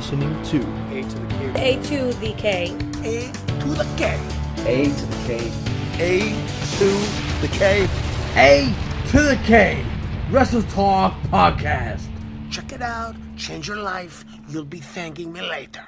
listening to A to the K. A to the K. A to the K. A to the K. A to the K. A to the K Wrestle Talk Podcast. Check it out. Change your life. You'll be thanking me later.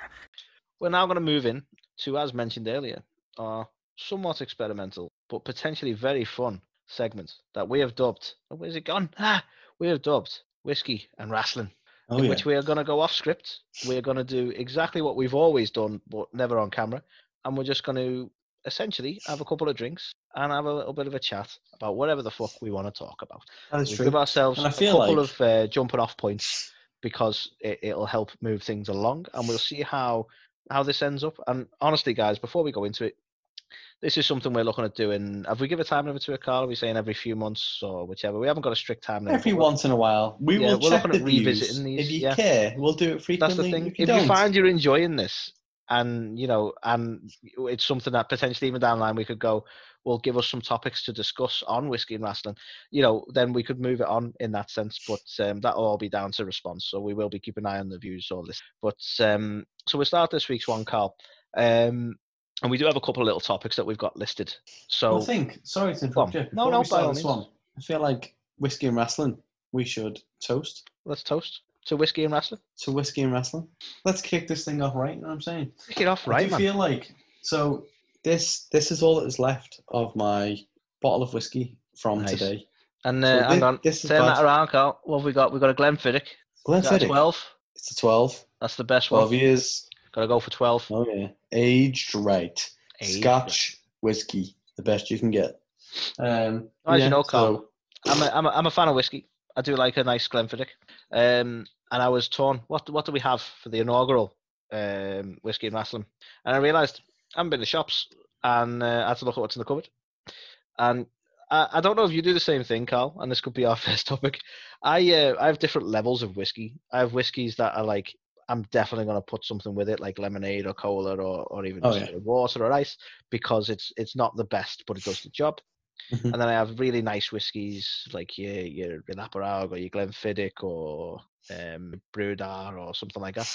We're now going to move in to, as mentioned earlier, our somewhat experimental but potentially very fun segment that we have dubbed. Oh, where's it gone? Ah, we have dubbed whiskey and wrestling. Oh, in yeah. which we are going to go off script. We're going to do exactly what we've always done, but never on camera. And we're just going to essentially have a couple of drinks and have a little bit of a chat about whatever the fuck we want to talk about. That is We true. give ourselves a couple like- of uh, jumping off points because it, it'll help move things along, and we'll see how how this ends up. And honestly, guys, before we go into it, this is something we're looking at doing. Have we give a time limit to it, Karl? Are we saying every few months or whichever? We haven't got a strict time limit. Every once in a while, we Yeah, will we're check looking the at revisiting views. these, If you yeah. care, we'll do it frequently. that's the thing. If you, If you find you're enjoying this, and you know, and it's something that potentially even down the line we could go, well, give us some topics to discuss on whiskey and wrestling. You know, then we could move it on in that sense. But um, that'll all be down to response. So we will be keeping an eye on the views all this. But um, so we'll start this week's one, Karl. Um, and we do have a couple of little topics that we've got listed. So I think. Sorry to Go on. interrupt you. No, no, by all this means. one, I feel like whiskey and wrestling. We should toast let's toast to whiskey and wrestling. to whiskey and wrestling. Let's kick this thing off right. You know what I'm saying? Kick it off, I right, do man. feel like so. This this is all that is left of my bottle of whiskey from Nice. today. And So uh, hang thi- on, this is turn bad. that around, Karl. What have we got? We've got a Glenfiddich. Is that a Glenfiddich. 12. It's a 12. That's the best one. 12 years. Got to go for 12. Oh yeah, aged right. Aged Scotch whiskey, the best you can get. Um, As you know, Karl, so- I'm a, I'm, a, I'm a fan of whiskey. I do like a nice Glenfiddich. Um, and I was torn. What what do we have for the inaugural um, whiskey and wrestling? And I realised I haven't been to shops, and uh, I had to look at what's in the cupboard. And I, I don't know if you do the same thing, Karl. And this could be our first topic. I uh, I have different levels of whiskey. I have whiskies that are like I'm definitely going to put something with it, like lemonade or cola or or even Oh, just yeah. water or ice, because it's it's not the best, but it does the job. Mhm. And then I have really nice whiskies like your your, Laphroaig or your Glenfiddich or um, Brewdar or something like that,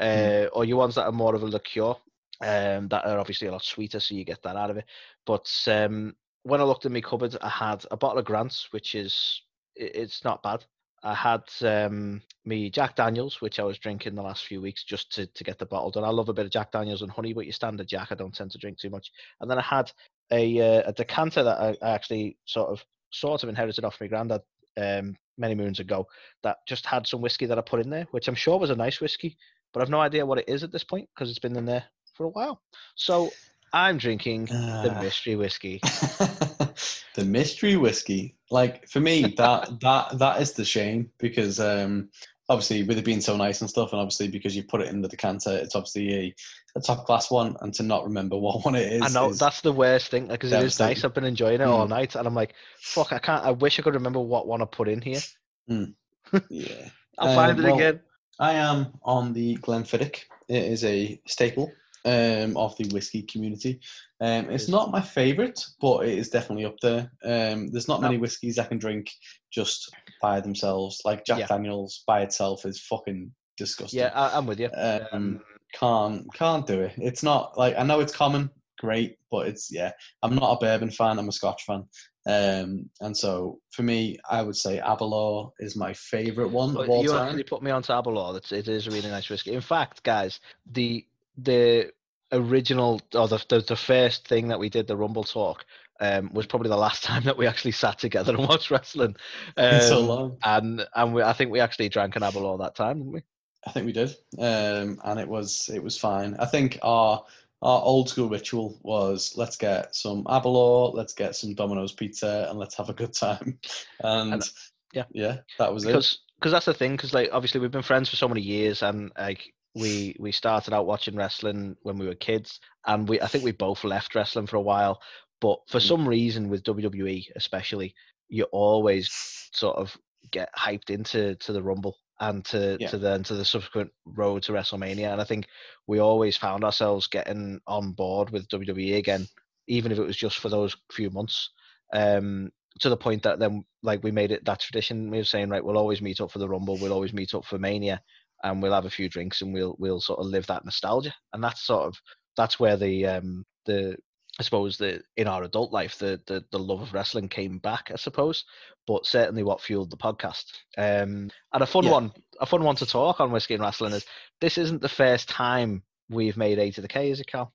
uh, or your ones that are more of a liqueur, um, that are obviously a lot sweeter, so you get that out of it. But um, when I looked in my cupboard, I had a bottle of Grants, which is it's not bad. I had um, me Jack Daniels, which I was drinking the last few weeks just to, to get the bottle done. I love a bit of Jack Daniels and honey, but your standard Jack, I don't tend to drink too much. And then I had a uh, a decanter that I, I actually sort of sort of inherited off my granddad um, many moons ago. That just had some whiskey that I put in there, which I'm sure was a nice whiskey, but I've no idea what it is at this point because it's been in there for a while. So I'm drinking the Ah. mystery whiskey. the mystery whiskey. Like for me, that that that is the shame because um obviously with it being so nice and stuff, and obviously because you put it in the decanter, it's obviously a, a top class one, and to not remember what one it is. I know is- that's the worst thing because it is nice. I've been enjoying it all Mm. night, and I'm like, fuck, I can't. I wish I could remember what one I put in here. yeah. I'll Uh, find it well, again. I am on the Glenfiddich. It is a staple um, of the whiskey community. Um, it's not my favourite, but it is definitely up there. Um, there's not many whiskies I can drink just by themselves. Like Jack Yeah. Daniels by itself is fucking disgusting. Yeah, I, I'm with you. Um, can't can't do it. It's not like I know it's common, great, but it's yeah. I'm not a bourbon fan. I'm a Scotch fan. Um, and so for me, I would say Aberlour is my favourite one But of all you time. actually put me on to Aberlour. It's, it is a really nice whiskey. In fact, guys, the the original or the, the the first thing that we did, the Rumble talk, um, was probably the last time that we actually sat together and watched wrestling. Um, so long. And and we, I think we actually drank an Aberlour that time, didn't we? I think we did, um, and it was it was fine. I think our our old school ritual was let's get some Aberlour, let's get some Domino's pizza, and let's have a good time. And, And- yeah. yeah, that was it. because because that's the thing because like obviously we've been friends for so many years and like we we started out watching wrestling when we were kids and we i think we both left wrestling for a while but for Mm. some reason with wwe especially you always sort of get hyped into to the rumble and to Yeah. to then to the subsequent road to wrestlemania and i think we always found ourselves getting on board with wwe again even if it was just for those few months um to the point that then like we made it that tradition we were saying right we'll always meet up for the rumble we'll always meet up for mania and we'll have a few drinks and we'll we'll sort of live that nostalgia. And that's sort of that's where the um the I suppose the in our adult life the, the the love of wrestling came back, I suppose. But certainly what fueled the podcast. Um and a fun Yeah. one a fun one to talk on whiskey and wrestling is this isn't the first time we've made A to the K, is it Cal?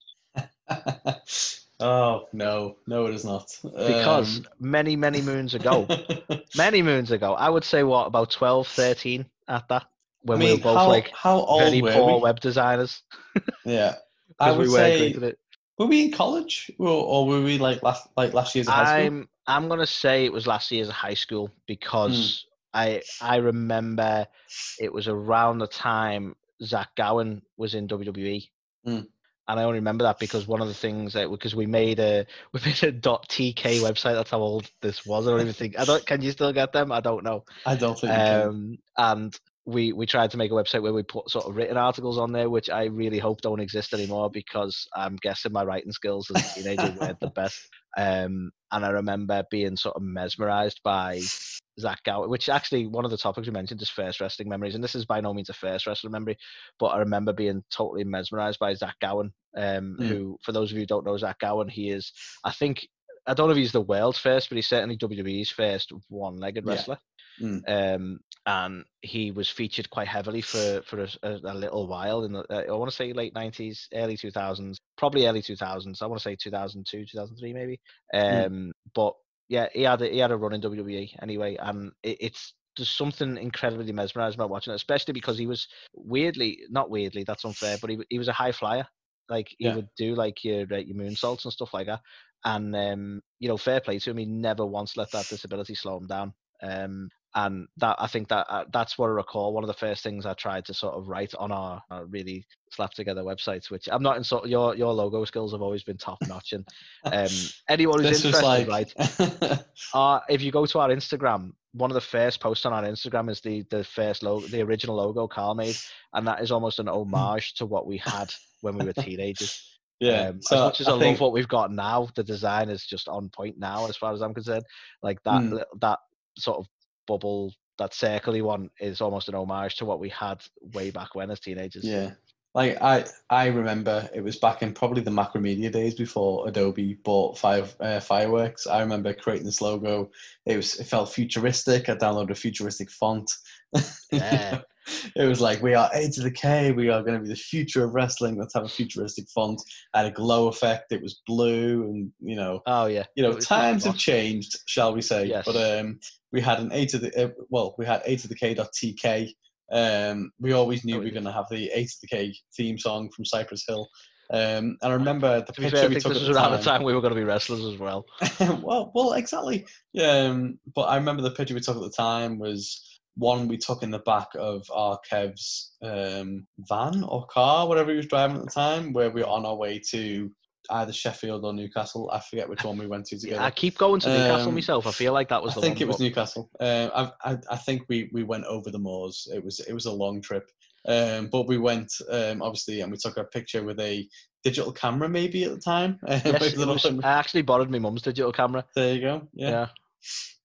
oh no, no, it is not. Because many, many moons ago, Um, many moons ago, I would say what, about 12, 13 at that, I when we mean, were both how, like how old very were poor we? web designers. Yeah, I would we say, it. were we in college or, or were we like last like last year's high school? I'm I'm gonna say it was last year's high school because Hmm. I I remember it was around the time Zach Gowen was in WWE. Hmm. And I only remember that because one of the things that because we made a we made a .tk website. That's how old this was. I don't even think I don't. Can you still get them? I don't know. I don't think. we. Um, and we we tried to make a website where we put sort of written articles on there, which I really hope don't exist anymore because I'm guessing my writing skills as a teenager weren't the best. Um, and I remember being sort of mesmerized by Zach Gowen, which actually one of the topics we mentioned is first wrestling memories, and this is by no means a first wrestling memory, but I remember being totally mesmerized by Zach Gowen, um, Mm. who, for those of you who don't know Zach Gowen, he is, I think, I don't know if he's the world's first, but he's certainly WWE's first one-legged Yeah. wrestler. Mm. Um, and he was featured quite heavily for for a, a, a little while in the uh, I want to say late nineties, early two thousands, probably early two thousands. I want to say two thousand two, two thousand three, maybe. Mm. Um, but yeah, he had a, he had a run in WWE anyway, and it, it's there's something incredibly mesmerizing about watching it, especially because he was weirdly, not weirdly, that's unfair, but he he was a high flyer. Like he Yeah. would do like your uh, your moonsaults and stuff like that, and um, you know, fair play to him. He never once let that disability slow him down. Um, and that I think that uh, that's what I recall. One of the first things I tried to sort of write on our, our really slap together websites, which I'm not in sort your your logo skills have always been top notch. And um, anyone who's interested, like right? Uh, if you go to our Instagram, one of the first posts on our Instagram is the the first logo, the original logo Karl made, and that is almost an homage to what we had when we were teenagers. yeah. Um, so as much as I, think- love what we've got now, the design is just on point now, as far as I'm concerned. Like that, Mm. that sort of bubble, that circly one is almost an homage to what we had way back when as teenagers. Yeah. Like I, I remember it was back in probably the Macromedia days before Adobe bought Fire, uh, Fireworks. I remember creating this logo. It was it felt futuristic. I downloaded a futuristic font. Yeah. It was like we are A to the K. We are going to be the future of wrestling. Let's have a futuristic font. had a glow effect. It was blue, and you know, Oh yeah. you know, times have changed, shall we say? Yes. But um, we had an A to the uh, well, we had A to the K dot TK. Um, we always knew Oh, we were going to have the A to the K theme song from Cypress Hill. Um, and I remember the picture fair, I we took this at was the around time. the time we were going to be wrestlers as well. well, well, exactly. Um, but I remember the picture we took at the time was one we took in the back of our Kev's um, van or car, whatever he was driving at the time, where we were on our way to either Sheffield or Newcastle. I forget which one we went to together. I keep going to Newcastle Um, myself. I feel like that was I think it was Newcastle. Um, I, I, I think we, we went over the moors. It was it was a long trip, um, but we went um, obviously, and we took a picture with a digital camera maybe at the time. Yes, With it the was- I actually borrowed my mum's digital camera. there you go. Yeah. Yeah.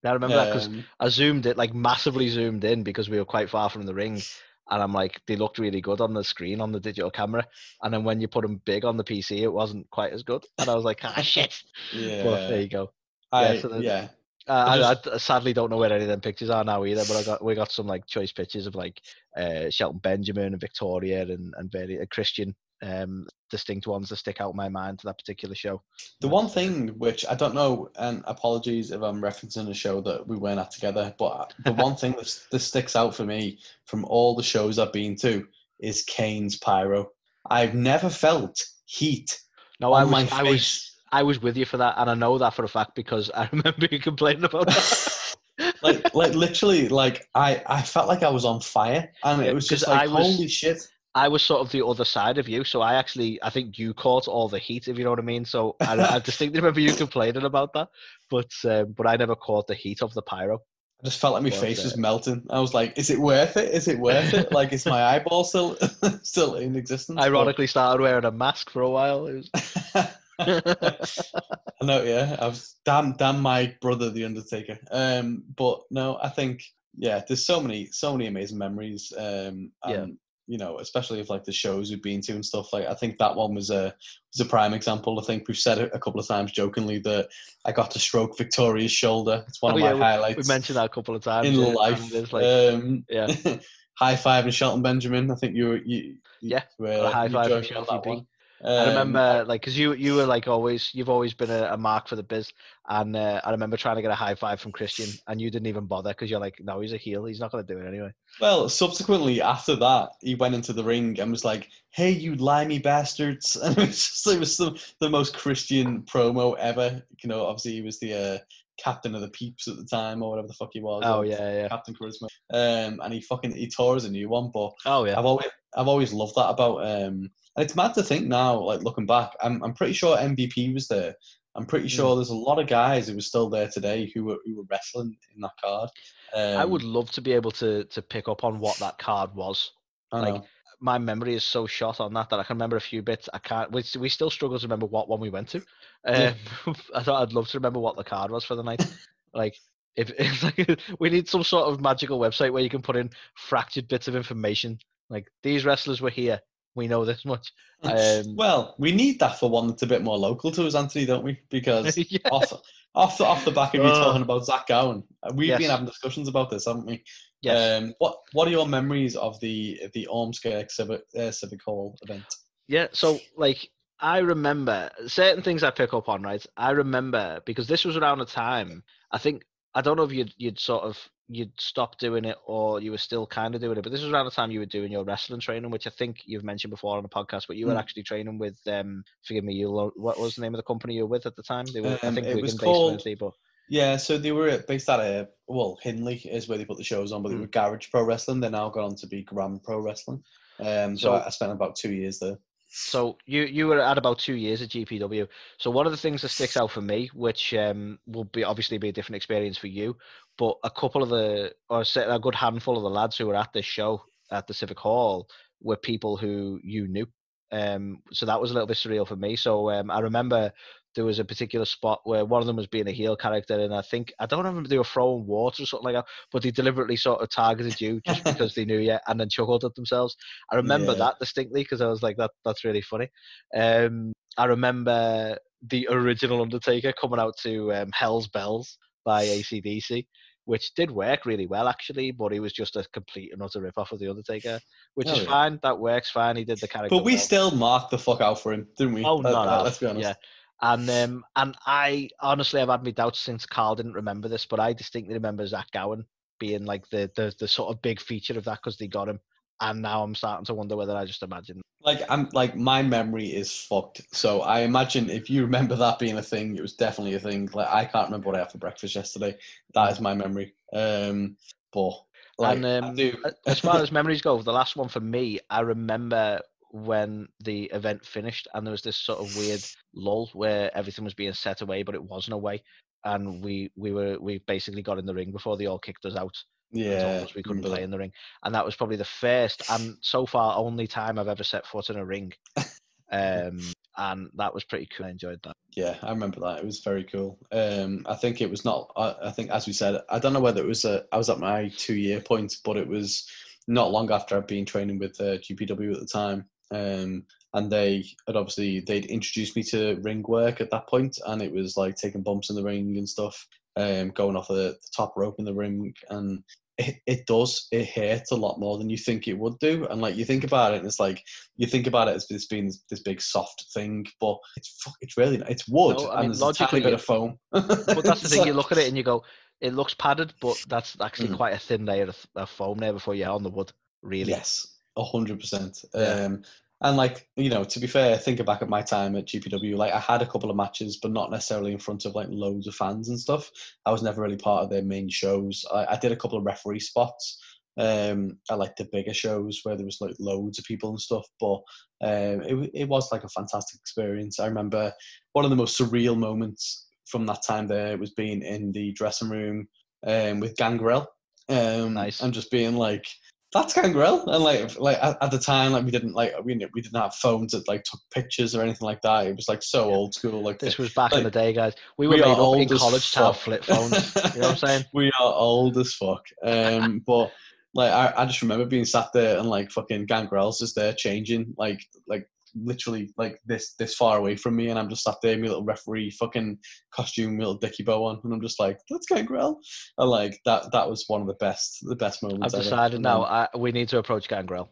I remember that because Um, I zoomed it like massively zoomed in because we were quite far from the ring, and I'm like they looked really good on the screen on the digital camera, and then when you put them big on the PC, it wasn't quite as good, and I was like, ah shit. yeah. But there you go. I, yeah, so the- yeah. Uh, I, just- I sadly don't know where any of them pictures are now either, but I got we got some like choice pictures of like uh, Shelton Benjamin and Victoria and and very uh, Christian um distinct ones that stick out in my mind to that particular show. The one thing which I don't know, and apologies if I'm referencing a show that we weren't at together, but the one thing that, that sticks out for me from all the shows I've been to is Kane's pyro. I've never felt heat No, I was I was. I was with you for that, and I know that for a fact because I remember you complaining about that. like, like literally, like I, I felt like I was on fire, and it was just like, was- holy shit. I was sort of the other side of you, so I actually I think you caught all the heat, if you know what I mean. So I, I distinctly remember you complaining about that, but um, but I never caught the heat of the pyro. I just felt like my face uh, was melting. I was like, "Is it worth it? Is it worth it? Like, is my eyeball still still in existence?" Ironically, started wearing a mask for a while. It was, I know, yeah. I was damn, damn my brother, the Undertaker. Um, but no, I think yeah, there's so many, so many amazing memories. Um, Yeah. And you know, especially of like the shows we've been to and stuff. Like I think that one was a was a prime example. I think we've said it a couple of times jokingly that I got to stroke Victoria's shoulder. It's one Oh, of yeah, my highlights We mentioned that a couple of times. in yeah, life. like, um, yeah. high five and Shelton Benjamin. I think you were you, you Yeah, were, high five joined from me on Shelty that B. one. I Um, remember, like, because you you were like always, you've always been a, a mark for the biz, and uh, I remember trying to get a high five from Christian, and you didn't even bother because you're like, no, he's a heel, he's not going to do it anyway. Well, subsequently after that, he went into the ring and was like, "Hey, you limey bastards!" And it was just it was the, the most Christian promo ever. You know, obviously he was the uh, captain of the Peeps at the time, or whatever the fuck he was. Oh yeah, yeah. Captain Charisma. Um, and he fucking he tore us a new one, but Oh yeah. I've always I've always loved that about um and it's mad to think now, like looking back, I'm I'm pretty sure MVP was there. I'm pretty sure there's a lot of guys who were still there today who were who were wrestling in that card. Um, I would love to be able to to pick up on what that card was. I like, know. My memory is so shot on that that I can remember a few bits. I can't. We, we still struggle to remember what one we went to. Um, I thought I'd love to remember what the card was for the night. like if it's like we need some sort of magical website where you can put in fractured bits of information. Like these wrestlers were here. We know this much. Um, well, we need that for one that's a bit more local to us, Antony, don't we? Because yeah. off off the off the back of you Oh. talking about Zach Gowen, uh, we've Yes. been having discussions about this, haven't we? Yes. Um, what what are your memories of the the Ormskirk Civic uh, Civic Hall event? Yeah, so like I remember certain things I pick up on, right? I remember because this was around the time. I think I don't know if you'd you'd sort of you'd stopped doing it or you were still kind of doing it, but this was around the time you were doing your wrestling training, which I think you've mentioned before on the podcast. But you were Mm. actually training with um, forgive me, you what was the name of the company you were with at the time? They were, I Um, think, it Wigan was called- Wednesday, but Yeah, so they were based at a well, Hindley is where they put the shows on, but they Mm. were Garage Pro Wrestling. They're now gone on to be Grand Pro Wrestling. Um, so, So- I, I spent about two years there. So you you were at about two years at GPW. So one of the things that sticks out for me, which um, will be obviously be a different experience for you, but a couple of the or a good handful of the lads who were at this show at the Civic Hall were people who you knew. Um, so that was a little bit surreal for me. So um, I remember there was a particular spot where one of them was being a heel character, and I think I don't remember if they were throwing water or something like that, but they deliberately sort of targeted you just because they knew you, and then chuckled at themselves. I remember Yeah. that distinctly because I was like, that that's really funny. Um, I remember the original Undertaker coming out to um, Hell's Bells by ACDC, which did work really well actually, but he was just a complete and utter rip off of the Undertaker, which Oh, is yeah. fine. That works fine. He did the character. But we well. still marked the fuck out for him, didn't we? Oh no, no, let's be honest. Yeah, and um, and I honestly have had my doubts since Karl didn't remember this, but I distinctly remember Zach Gowen being like the the, the sort of big feature of that because they got him, and now I'm starting to wonder whether I just imagined. Like I'm like my memory is fucked. So I imagine if you remember that being a thing, it was definitely a thing. Like I can't remember what I had for breakfast yesterday. That is my memory. Um, but like and um, as far as memories go, the last one for me, I remember when the event finished and there was this sort of weird lull where everything was being set away, but it wasn't away, and we we were we basically got in the ring before they all kicked us out. yeah, us we couldn't remember play in the ring, and that was probably the first and so far only time I've ever set foot in a ring. Um, and that was pretty cool. I enjoyed that. Yeah, I remember that. It was very cool. Um, I think it was not. I, I think, as we said, I don't know whether it was. A, I was at my two-year point, but it was not long after I'd been training with uh, GPW at the time. Um, and they had obviously they'd introduced me to ring work at that point, and it was like taking bumps in the ring and stuff, um, going off the, the top rope in the ring, and it, it does it hurts a lot more than you think it would do. And like you think about it, and it's like you think about it as this being this big soft thing, but it's it's really not. it's wood No, I and mean, there's a logically tiny bit of foam. But that's the thing. You look at it and you go, it looks padded, but that's actually Mm. quite a thin layer of, of foam there before you're on the wood. Really. Yes, a hundred percent. Um, and like you know, to be fair, thinking back at my time at GPW, like I had a couple of matches, but not necessarily in front of like loads of fans and stuff. I was never really part of their main shows. I, I did a couple of referee spots. Um, I like the bigger shows where there was like loads of people and stuff, but um, it it was like a fantastic experience. I remember one of the most surreal moments from that time there was being in the dressing room um, with Gangrel, um, Nice. and just being like, "That's Gangrel," and like like at, at the time, like we didn't like we we didn't have phones that like took pictures or anything like that. It was like so Yeah. old school. Like This was back in the day, guys. We were we made up in college to have flip phones. You know what I'm saying? we are old as fuck. Um, but Like I, I just remember being sat there and like fucking Gangrel's just there changing, like like literally like this this far away from me, and I'm just sat there, my little referee fucking costume, little dicky bow on, and I'm just like, let's go, Gangrel, and like that that was one of the best the best moments. I've decided now I, we need to approach Gangrel.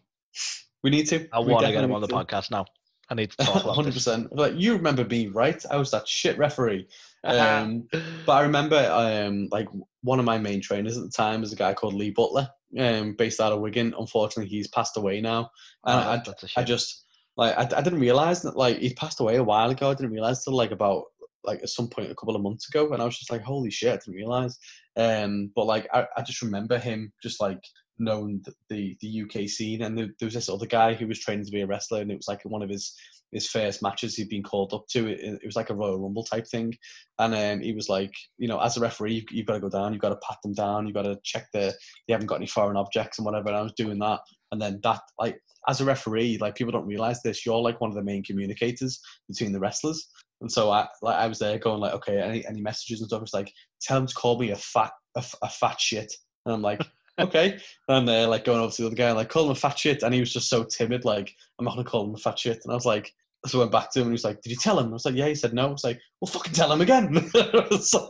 we need to. I want to get him on the to. podcast now. I need to talk One hundred percent. Like you remember me, right. I was that shit referee. Um, but I remember um, like one of my main trainers at the time was a guy called Lee Butler, um, based out of Wigan. Unfortunately, he's passed away now. And Oh, I, I just like I, I didn't realize that like he passed away a while ago. I didn't realize till like about like at some point a couple of months ago, and I was just like, holy shit, I didn't realize. Um, but like I, I just remember him just like knowing the the UK scene, and there, there was this other guy who was training to be a wrestler, and it was like one of his his first matches he'd been called up to. It, it was like a Royal Rumble type thing, and um, he was like, you know, as a referee, you've, you've got to go down, you've got to pat them down, you've got to check the they haven't got any foreign objects and whatever. And I was doing that, and then that like as a referee, like people don't realize this, you're like one of the main communicators between the wrestlers. And so I like I was there going like, okay, any any messages and stuff. It's like tell him to call me a fat a fat shit, and I'm like. Okay, and they're like going over to the other guy, and, like call him a fat shit, and he was just so timid, like I'm not gonna call him a fat shit. And I was like, so I went back to him and he was like, Did you tell him? I was like, Yeah, he said no. I was like, Well fucking tell him again. So,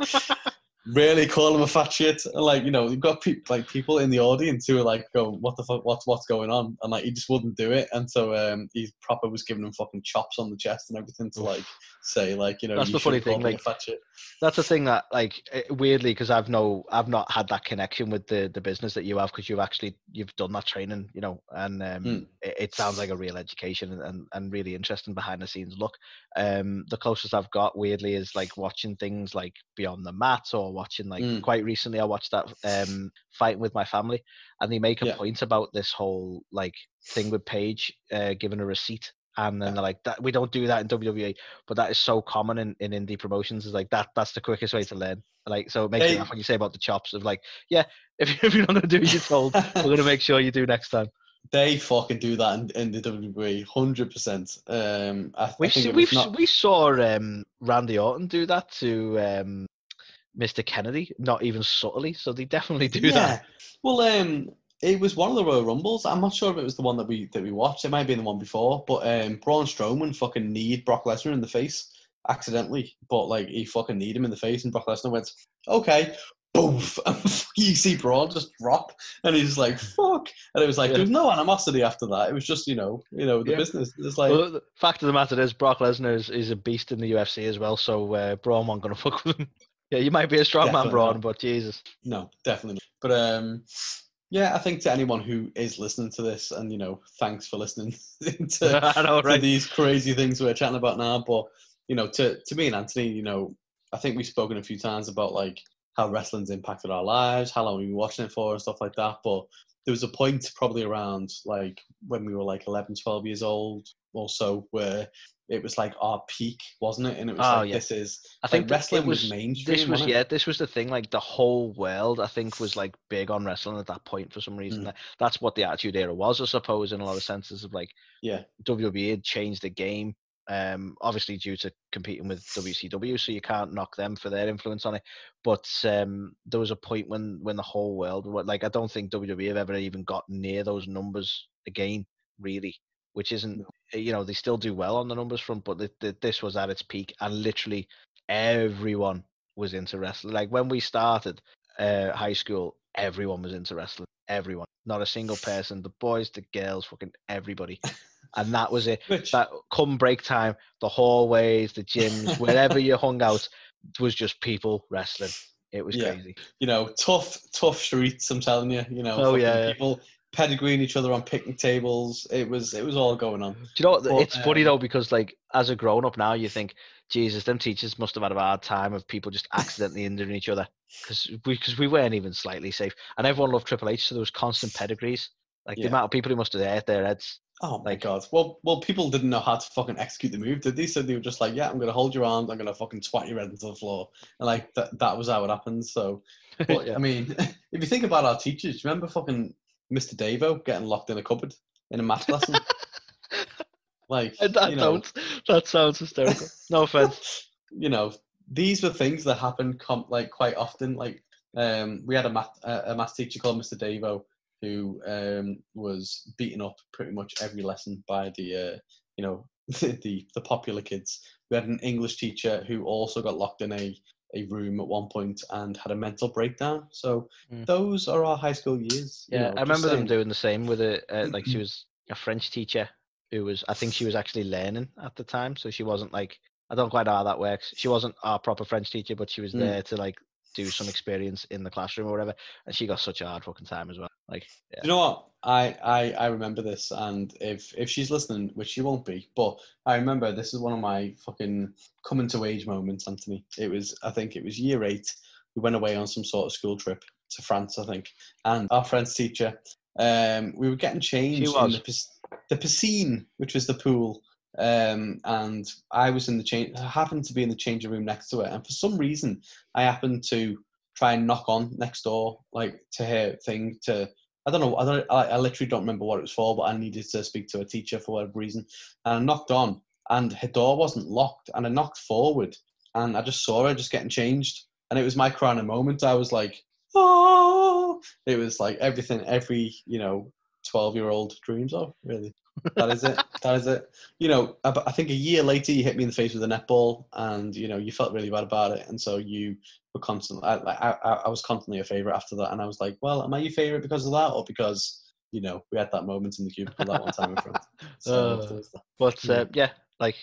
really call him a fat shit. And like, you know, you've got people like people in the audience who are like going, What the fuck what's what's going on? And like he just wouldn't do it. And so um he proper was giving him fucking chops on the chest and everything to like say like, you know, That's you the funny thing, like- fat shit. that's the thing that like eh, weirdly because i've no i've not had that connection with the the business that you have because you've actually you've done that training you know and um Mm. it, it sounds like a real education and, and and really interesting behind the scenes look um the closest i've got weirdly is like watching things like beyond the mat or watching like Mm. quite recently i watched that um fighting with my family and they make a Yeah. point about this whole like thing with paige uh giving a receipt and then they're like that we don't do that in WWE but that is so common in, in indie promotions is like that that's the quickest way to learn like so it makes me laugh when you say about the chops of like yeah if, if you're not to do what you're told we're to make sure you do next time They fucking do that in, in the WWE, hundred percent. Um, I, I think se- we've not- we saw um Randy Orton do that to um Mr Kennedy not even subtly so they definitely do that Well, um, it was one of the Royal Rumbles. I'm not sure if it was the one that we that we watched. It might have been the one before. But um, Braun Strowman fucking kneed Brock Lesnar in the face accidentally. But like he fucking kneed him in the face, and Brock Lesnar went, "Okay." Boof! And you see Braun just drop, and he's like, "Fuck!" And it was like Yeah. there was no animosity after that. It was just you know, you know, the Yeah. business. It's like, well, the fact of the matter is Brock Lesnar is, is a beast in the UFC as well so uh, Braun wasn't going to fuck with him yeah you might be a strong man Definitely Braun not. but Jesus No, definitely not. But um, yeah, I think to anyone who is listening to this, and you know, thanks for listening to, know to these crazy things we're chatting about now. But you know, to to me and Antony, you know, I think we've spoken a few times about like how wrestling's impacted our lives, how long we've been watching it for, and stuff like that. But there was a point probably around like when we were like 11, 12 years old or so where it was like our peak, wasn't it? And it was Oh, like yeah. this is I think like, that wrestling was, was mainstream. This was wasn't it? yeah, this was the thing. Like the whole world, I think, was like big on wrestling at that point for some reason. Mm. That That's what the Attitude Era was, I suppose, in a lot of senses of like Yeah. WWE had changed the game. Um, obviously due to competing with WCW, so you can't knock them for their influence on it. But um, there was a point when when the whole world, like I don't think WWE have ever even got near those numbers again, really. Which isn't, you know, they still do well on the numbers front, but the, the, this was at its peak, and literally everyone was into wrestling. Like when we started uh, high school, everyone was into wrestling. Everyone, not a single person. The boys, the girls, fucking everybody, and that was it. Which, That come break time, the hallways, the gyms, wherever you hung out, was just people wrestling. It was Yeah. crazy. you know, tough, tough streets. I'm telling you, you know, Oh, yeah, yeah. people pedigreeing each other on picnic tables. It was, it was all going on. Do you know what? But, it's funny um, though because like as a grown up now, you think, Jesus, them teachers must have had a hard time of people just accidentally injuring each other because we because we weren't even slightly safe, and everyone loved Triple H, so there was constant pedigrees. Like Yeah. the amount of people who must have hurt their heads. Oh my Like- god! Well, well, people didn't know how to fucking execute the move, did they? So they were just like, "Yeah, I'm gonna hold your arms. I'm gonna fucking twat your head into the floor," and like that, that was how it happened. So, but Yeah. I mean, if you think about our teachers, remember fucking Mr. Davo getting locked in a cupboard in a math lesson? like, that you know, sounds that sounds hysterical. No offense. you know, these were things that happened com- like quite often. Like, um, we had a math a, a math teacher called Mr. Davo, who um, was beaten up pretty much every lesson by the uh, you know the the popular kids. We had an English teacher who also got locked in a a room at one point and had a mental breakdown. So Mm. those are our high school years. you Yeah, know, I remember them doing the same with it. Uh, like she was a French teacher who was, I think she was actually learning at the time, so she wasn't like, I don't quite know how that works. She wasn't our proper French teacher, but she was Mm. there to like do some experience in the classroom or whatever, and she got such a hard fucking time as well. Like, yeah, You know what? I, I I remember this, and if if she's listening, which she won't be, but I remember this is one of my fucking coming to age moments, Antony. It was I think it was year eight. We went away on some sort of school trip to France, I think, and our French teacher, um, we were getting changed in the the piscine, which was the pool. Um, and I was in the change. Happened to be in the changing room next to it, and for some reason, I happened to try and knock on next door, like to her thing to I don't know. I don't. I, I literally don't remember what it was for, but I needed to speak to a teacher for whatever reason. And I knocked on, and her door wasn't locked. And I knocked forward, and I just saw her just getting changed. And it was my crowning moment. I was like, oh! It was like everything every you know twelve year old dreams of. Really, that is it. that is it. You know, I, think a year later you hit me in the face with a netball, and you know you felt really bad about it, and so you were constantly. I, like, I, I was constantly a favorite after that, and I was like, well, am I your favorite because of that, or because you know we had that moment in the cubicle that one time in front? So Uh, there was that. but Yeah. uh, yeah, like,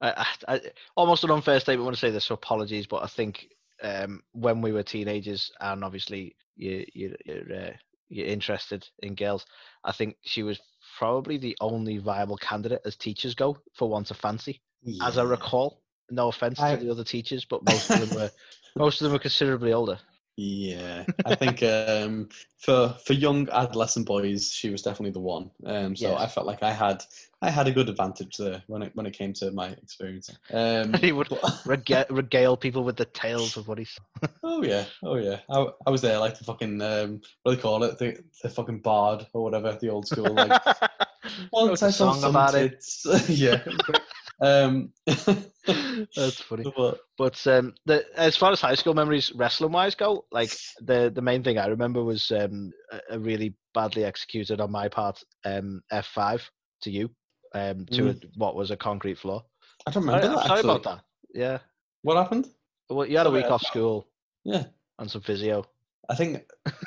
I, I, I, almost an unfair statement when I say this, so apologies, but I think um, when we were teenagers, and obviously you, you, you're uh, you're interested in girls, I think she was probably the only viable candidate as teachers go for want of fancy. As I recall, no offense I- to the other teachers, but most of them were most of them were considerably older. Yeah, I think um, for for young adolescent boys, she was definitely the one. Um, so Yes. I felt like I had I had a good advantage there when it when it came to my experience. Um, He would but- Rega- regale people with the tales of what he's. oh yeah, oh yeah. I, I was there like the fucking um, what do they call it? The the fucking bard or whatever, the old school like. Once I saw about it. yeah. um, That's funny. but But um, the, as far as high school memories, wrestling wise go, like the the main thing I remember was um, a, a really badly executed on my part um, F five to you um, to a, what was a concrete floor. I don't remember am that. sorry actually. about that. Yeah, What happened? well, you had a week off school Yeah, and some physio. I think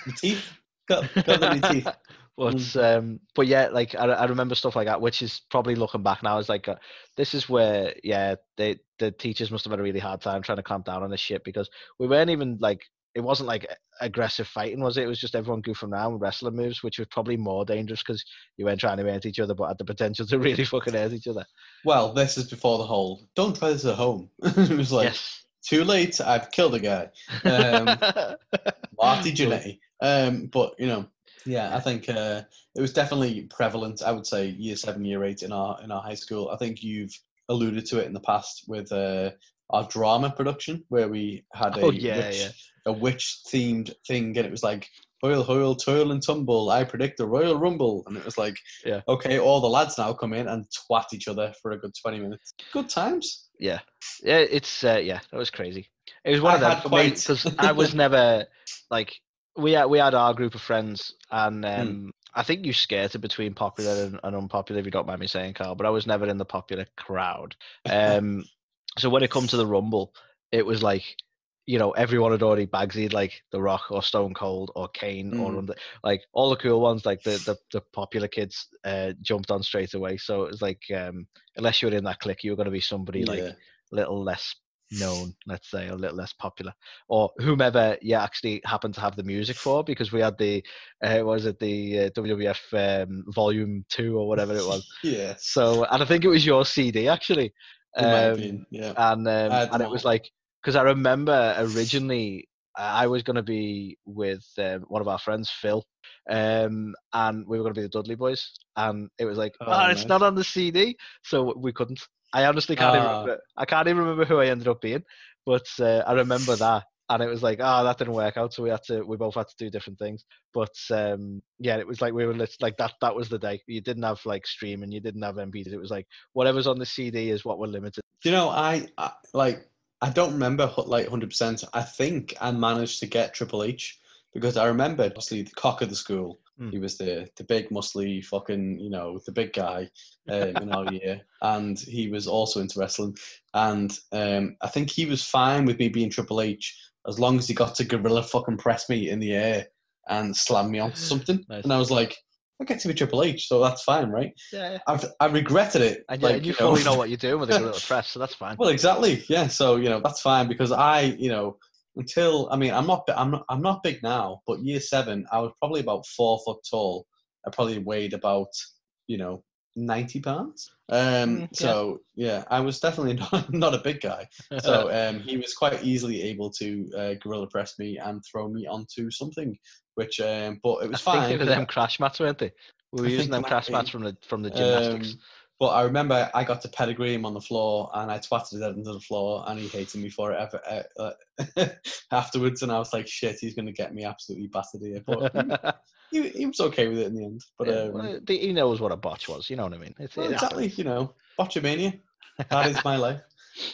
the teeth got got the teeth. but Mm. um, but yeah, like I, I remember stuff like that, which is probably looking back now is like uh, this is where yeah they the teachers must have had a really hard time trying to clamp down on this shit because we weren't even like it wasn't like aggressive fighting was it? It was just everyone goofing around with wrestling moves, which was probably more dangerous because you weren't trying to hurt each other, but had the potential to really fucking hurt each other. Well, this is before the whole. Don't try this at home. it was like yes. too late. I've killed a guy. Um, Marty Jannetty. Um, but you know, yeah, I think uh, it was definitely prevalent. I would say year seven, year eight in our in our high school. I think you've alluded to it in the past with uh, our drama production where we had a Oh, yeah, witch, yeah. a witch themed thing, and it was like. Hoil, hoil, toil and tumble. I predict a royal rumble, and it was like, Yeah. okay, all the lads now come in and twat each other for a good twenty minutes. Good times. yeah, yeah, it's uh, yeah, that was crazy. It was one I of them because I was never like we had we had our group of friends, and Hmm. um, I think you skirted between popular and, and unpopular, if you don't mind me saying, Karl. But I was never in the popular crowd. Um, so when it come to the Rumble, it was like. You know, everyone had already bagsied like The Rock or Stone Cold or Kane or Mm. under, like all the cool ones, like the the, the popular kids uh, jumped on straight away. So it was like, um, unless you were in that clique, you were going to be somebody like Yeah. little less known, let's say, a little less popular, or whomever you actually happen to have the music for, because we had the, uh, was it the uh, WWF um, Volume Two or whatever it was. Yeah. So, and I think it was your CD actually, It might have um, been, yeah. and um, and it was like because I remember originally I was going to be with um, one of our friends, Phil, um, and we were going to be the Dudley Boyz, and it was like, Oh, oh, it's nice. not on the CD, so we couldn't. I honestly can't even Ah. remember. I can't even remember who I ended up being, but uh, I remember that, and it was like, ah, that didn't work out, so we had to, we both had to do different things. But um, yeah, it was like we were lit- like that. That was the day. You didn't have like streaming, you didn't have MP. It was like whatever's on the CD is what we're limited. You know, I, I like I don't remember like hundred percent. I think I managed to get Triple H because I remember obviously the cock of the school Hmm. He was the the big muscly fucking you know the big guy um, in our year, and he was also into wrestling. And um, I think he was fine with me being Triple H as long as he got to gorilla fucking press me in the air and slam me onto something. Nice. And I was like, I get to be Triple H, so that's fine, right? Yeah. I've, I regretted it. And, like, and you you know. fully know what you're doing with a gorilla press, so that's fine. Well, exactly. Yeah. So you know that's fine because I, you know, until I mean I'm not I'm not I'm not big now, but year seven I was probably about four foot tall. I probably weighed about you know ninety pounds. Um. Mm, yeah. So yeah, I was definitely not not a big guy. So um, he was quite easily able to uh, gorilla press me and throw me onto something, which um, but it was I fine. think they were them crash mats, weren't they? We were I using them crash mats from the from the gymnastics. Um, but I remember I got to pedigree him on the floor and I twatted his head into the floor and he hated me for it ever, uh, afterwards. And I was like, shit, he's going to get me absolutely battered here. But he, he was okay with it in the end. But Yeah, um, well, he knows what a botch was. You know what I mean? It's, well, it exactly, you know, botchamania. That is my life.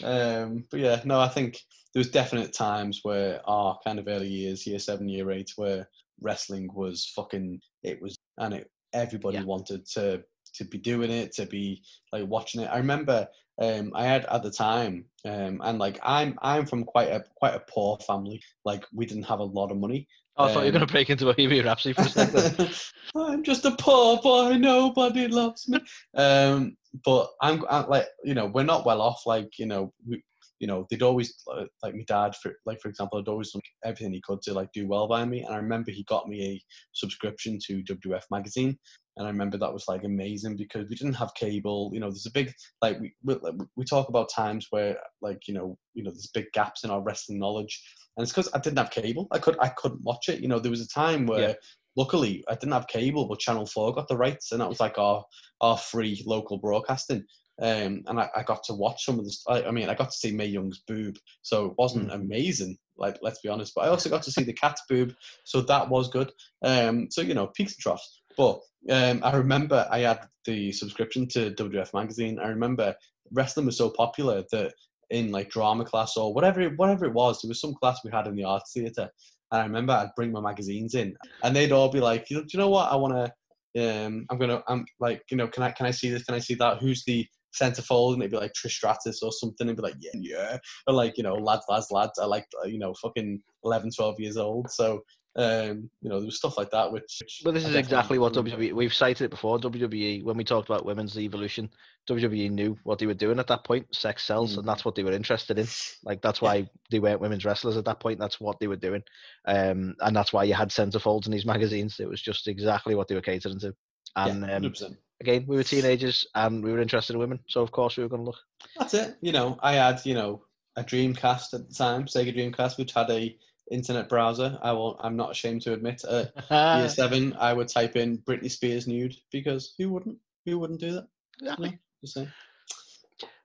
Um, but yeah, no, I think there was definite times where our kind of early years, year seven, year eight, where wrestling was fucking, it was, and it, everybody Yeah. wanted to to be doing it, to be like watching it. I remember um, I had at the time, um, and like I'm I'm from quite a quite a poor family. Like we didn't have a lot of money. Oh, I thought you were Um, going to break into a Bohemian Rhapsody for a second. I'm just a poor boy, nobody loves me. Um, but I'm, i like, you know, we're not well off. Like, you know, we, you know, they'd always uh, like my dad, for like for example, had always done everything he could to like do well by me. And I remember he got me a subscription to WF magazine, and I remember that was like amazing because we didn't have cable. You know, there's a big like we we, we talk about times where like you know you know there's big gaps in our wrestling knowledge, and it's because I didn't have cable. I could I couldn't watch it. You know, there was a time where. Yeah. Luckily, I didn't have cable, but Channel Four got the rights, and that was like our our free local broadcasting. Um, and I, I got to watch some of this. I, I mean, I got to see Mae Young's boob, so it wasn't amazing. Like, let's be honest. But I also got to see the Kat's boob, so that was good. Um, so you know, peaks and troughs. But um, I remember I had the subscription to WF magazine. I remember wrestling was so popular that in like drama class or whatever it, whatever it was, there was some class we had in the arts theatre. And I remember I'd bring my magazines in, and they'd all be like, "You know, do you know what? I want to. Um, I'm gonna. I'm like, you know, can I can I see this? Can I see that? Who's the centerfold?" And they'd be like Trish Stratus or something, and be like, "Yeah, yeah." Or like, you know, lads, lads, lads. I like, uh, you know, fucking 11, 12 years old. So, um, you know, there was stuff like that. Which, which But this I is exactly what. WWE. We've cited it before. WWE, when we talked about women's evolution, WWE knew what they were doing at that point. Sex sells, Mm. and that's what they were interested in. Like that's Yeah. why they weren't women's wrestlers at that point. That's what they were doing, um, and that's why you had centerfolds in these magazines. It was just exactly what they were catering to. And yeah, um, 100%. Again, we were teenagers and we were interested in women, so of course we were going to look. That's it. You know, I had, you know, a Dreamcast at the time, Sega Dreamcast, which had a internet browser. I will. I'm not ashamed to admit. Uh, year seven, I would type in Britney Spears nude because who wouldn't? Who wouldn't do that? Exactly. Just saying.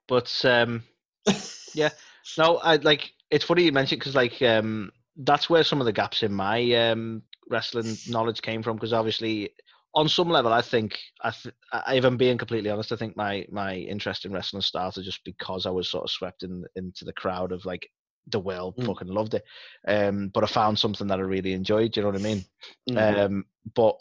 But um, yeah, no, I like. It's funny you mentioned because like um, that's where some of the gaps in my um, wrestling knowledge came from. Because obviously, on some level, I think I, th- I, if I'm being completely honest, I think my my interest in wrestling started just because I was sort of swept in into the crowd of like the world Mm. fucking loved it. Um, but I found something that I really enjoyed. Do you know what I mean? Mhm. Um, but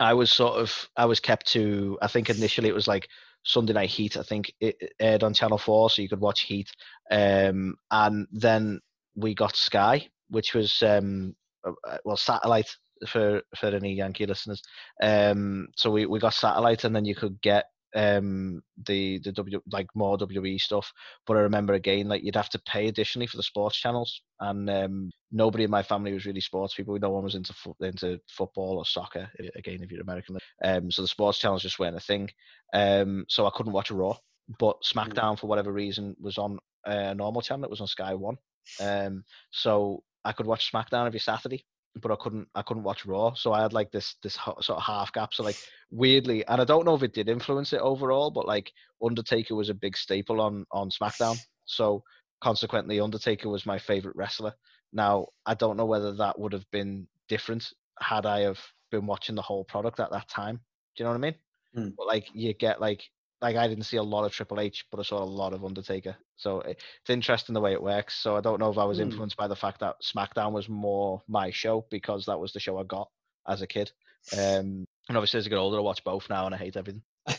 I was sort of I was kept to I think initially it was like Sunday Night Heat. I think it aired on Channel Four, so you could watch Heat. Um, and then we got Sky, which was um, well satellite for for any Yankee listeners. Um, so we, we got satellite, and then you could get um the the W like more WWE stuff. But I remember again, like you'd have to pay additionally for the sports channels, and um, nobody in my family was really sports people. No one was into fo- into football or soccer. Again, if you're American, um, so the sports channels just weren't a thing. Um, so I couldn't watch Raw, but SmackDown for whatever reason was on a normal channel. It was on Sky One, um, so I could watch SmackDown every Saturday. But I couldn't. I couldn't watch Raw, so I had like this this sort of half gap. So like weirdly, and I don't know if it did influence it overall, but like Undertaker was a big staple on on SmackDown. So consequently, Undertaker was my favorite wrestler. Now I don't know whether that would have been different had I have been watching the whole product at that time. Do you know what I mean? Hmm. But like you get like like I didn't see a lot of Triple H, but I saw a lot of Undertaker. So it- it's interesting the way it works. So I don't know if I was Hmm. influenced by the fact that SmackDown was more my show because that was the show I got as a kid. Um, and obviously, as I get older, I watch both now, and I hate everything.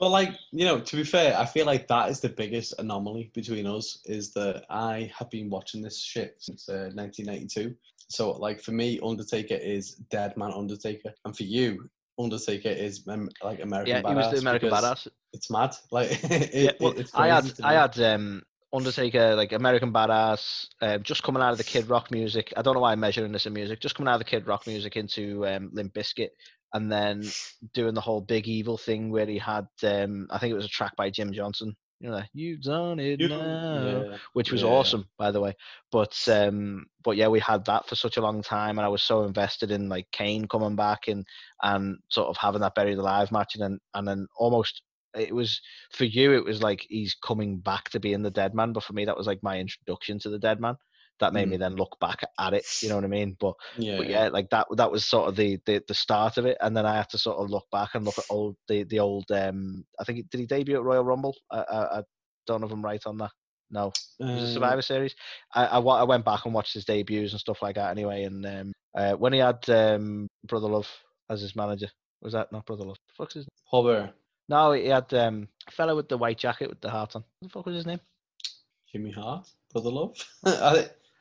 Well, like you know, to be fair, I feel like that is the biggest anomaly between us is that I have been watching this shit since uh, 1992. So, like for me, Undertaker is Dead Man Undertaker, and for you, Undertaker is um, like American yeah, Badass. he was the American Badass. It's mad. Like it, Yeah, well, it's I had I had um, Undertaker like American Badass, um, just coming out of the Kid Rock music. I don't know why I'm measuring this in music. Just coming out of the Kid Rock music into um, Limp Bizkit, and then doing the whole Big Evil thing where he had um, I think it was a track by Jim Johnston. You know, you've done it You- now, yeah. which was yeah. awesome, by the way. But um, but yeah, we had that for such a long time, and I was so invested in like Kane coming back and and sort of having that buried alive match, and then and then almost it was for you it was like he's coming back to being the dead man but for me that was like my introduction to the dead man that made me then look back at it you know what i mean? But Yeah, but yeah. like that that was sort of the, the the start of it and then i had to sort of look back and look at old the the old um i think did he debut at royal rumble? I i, I don't know if i'm right on that. No. It was a Uh, survivor series. I, I I went back and watched his debuts and stuff like that anyway and um uh, when he had um brother love as his manager was that not brother love? Fuck's his Paul Bearer, no, he had um, a fellow with the white jacket with the heart on. What the fuck was his name? Jimmy Hart, Brother Love.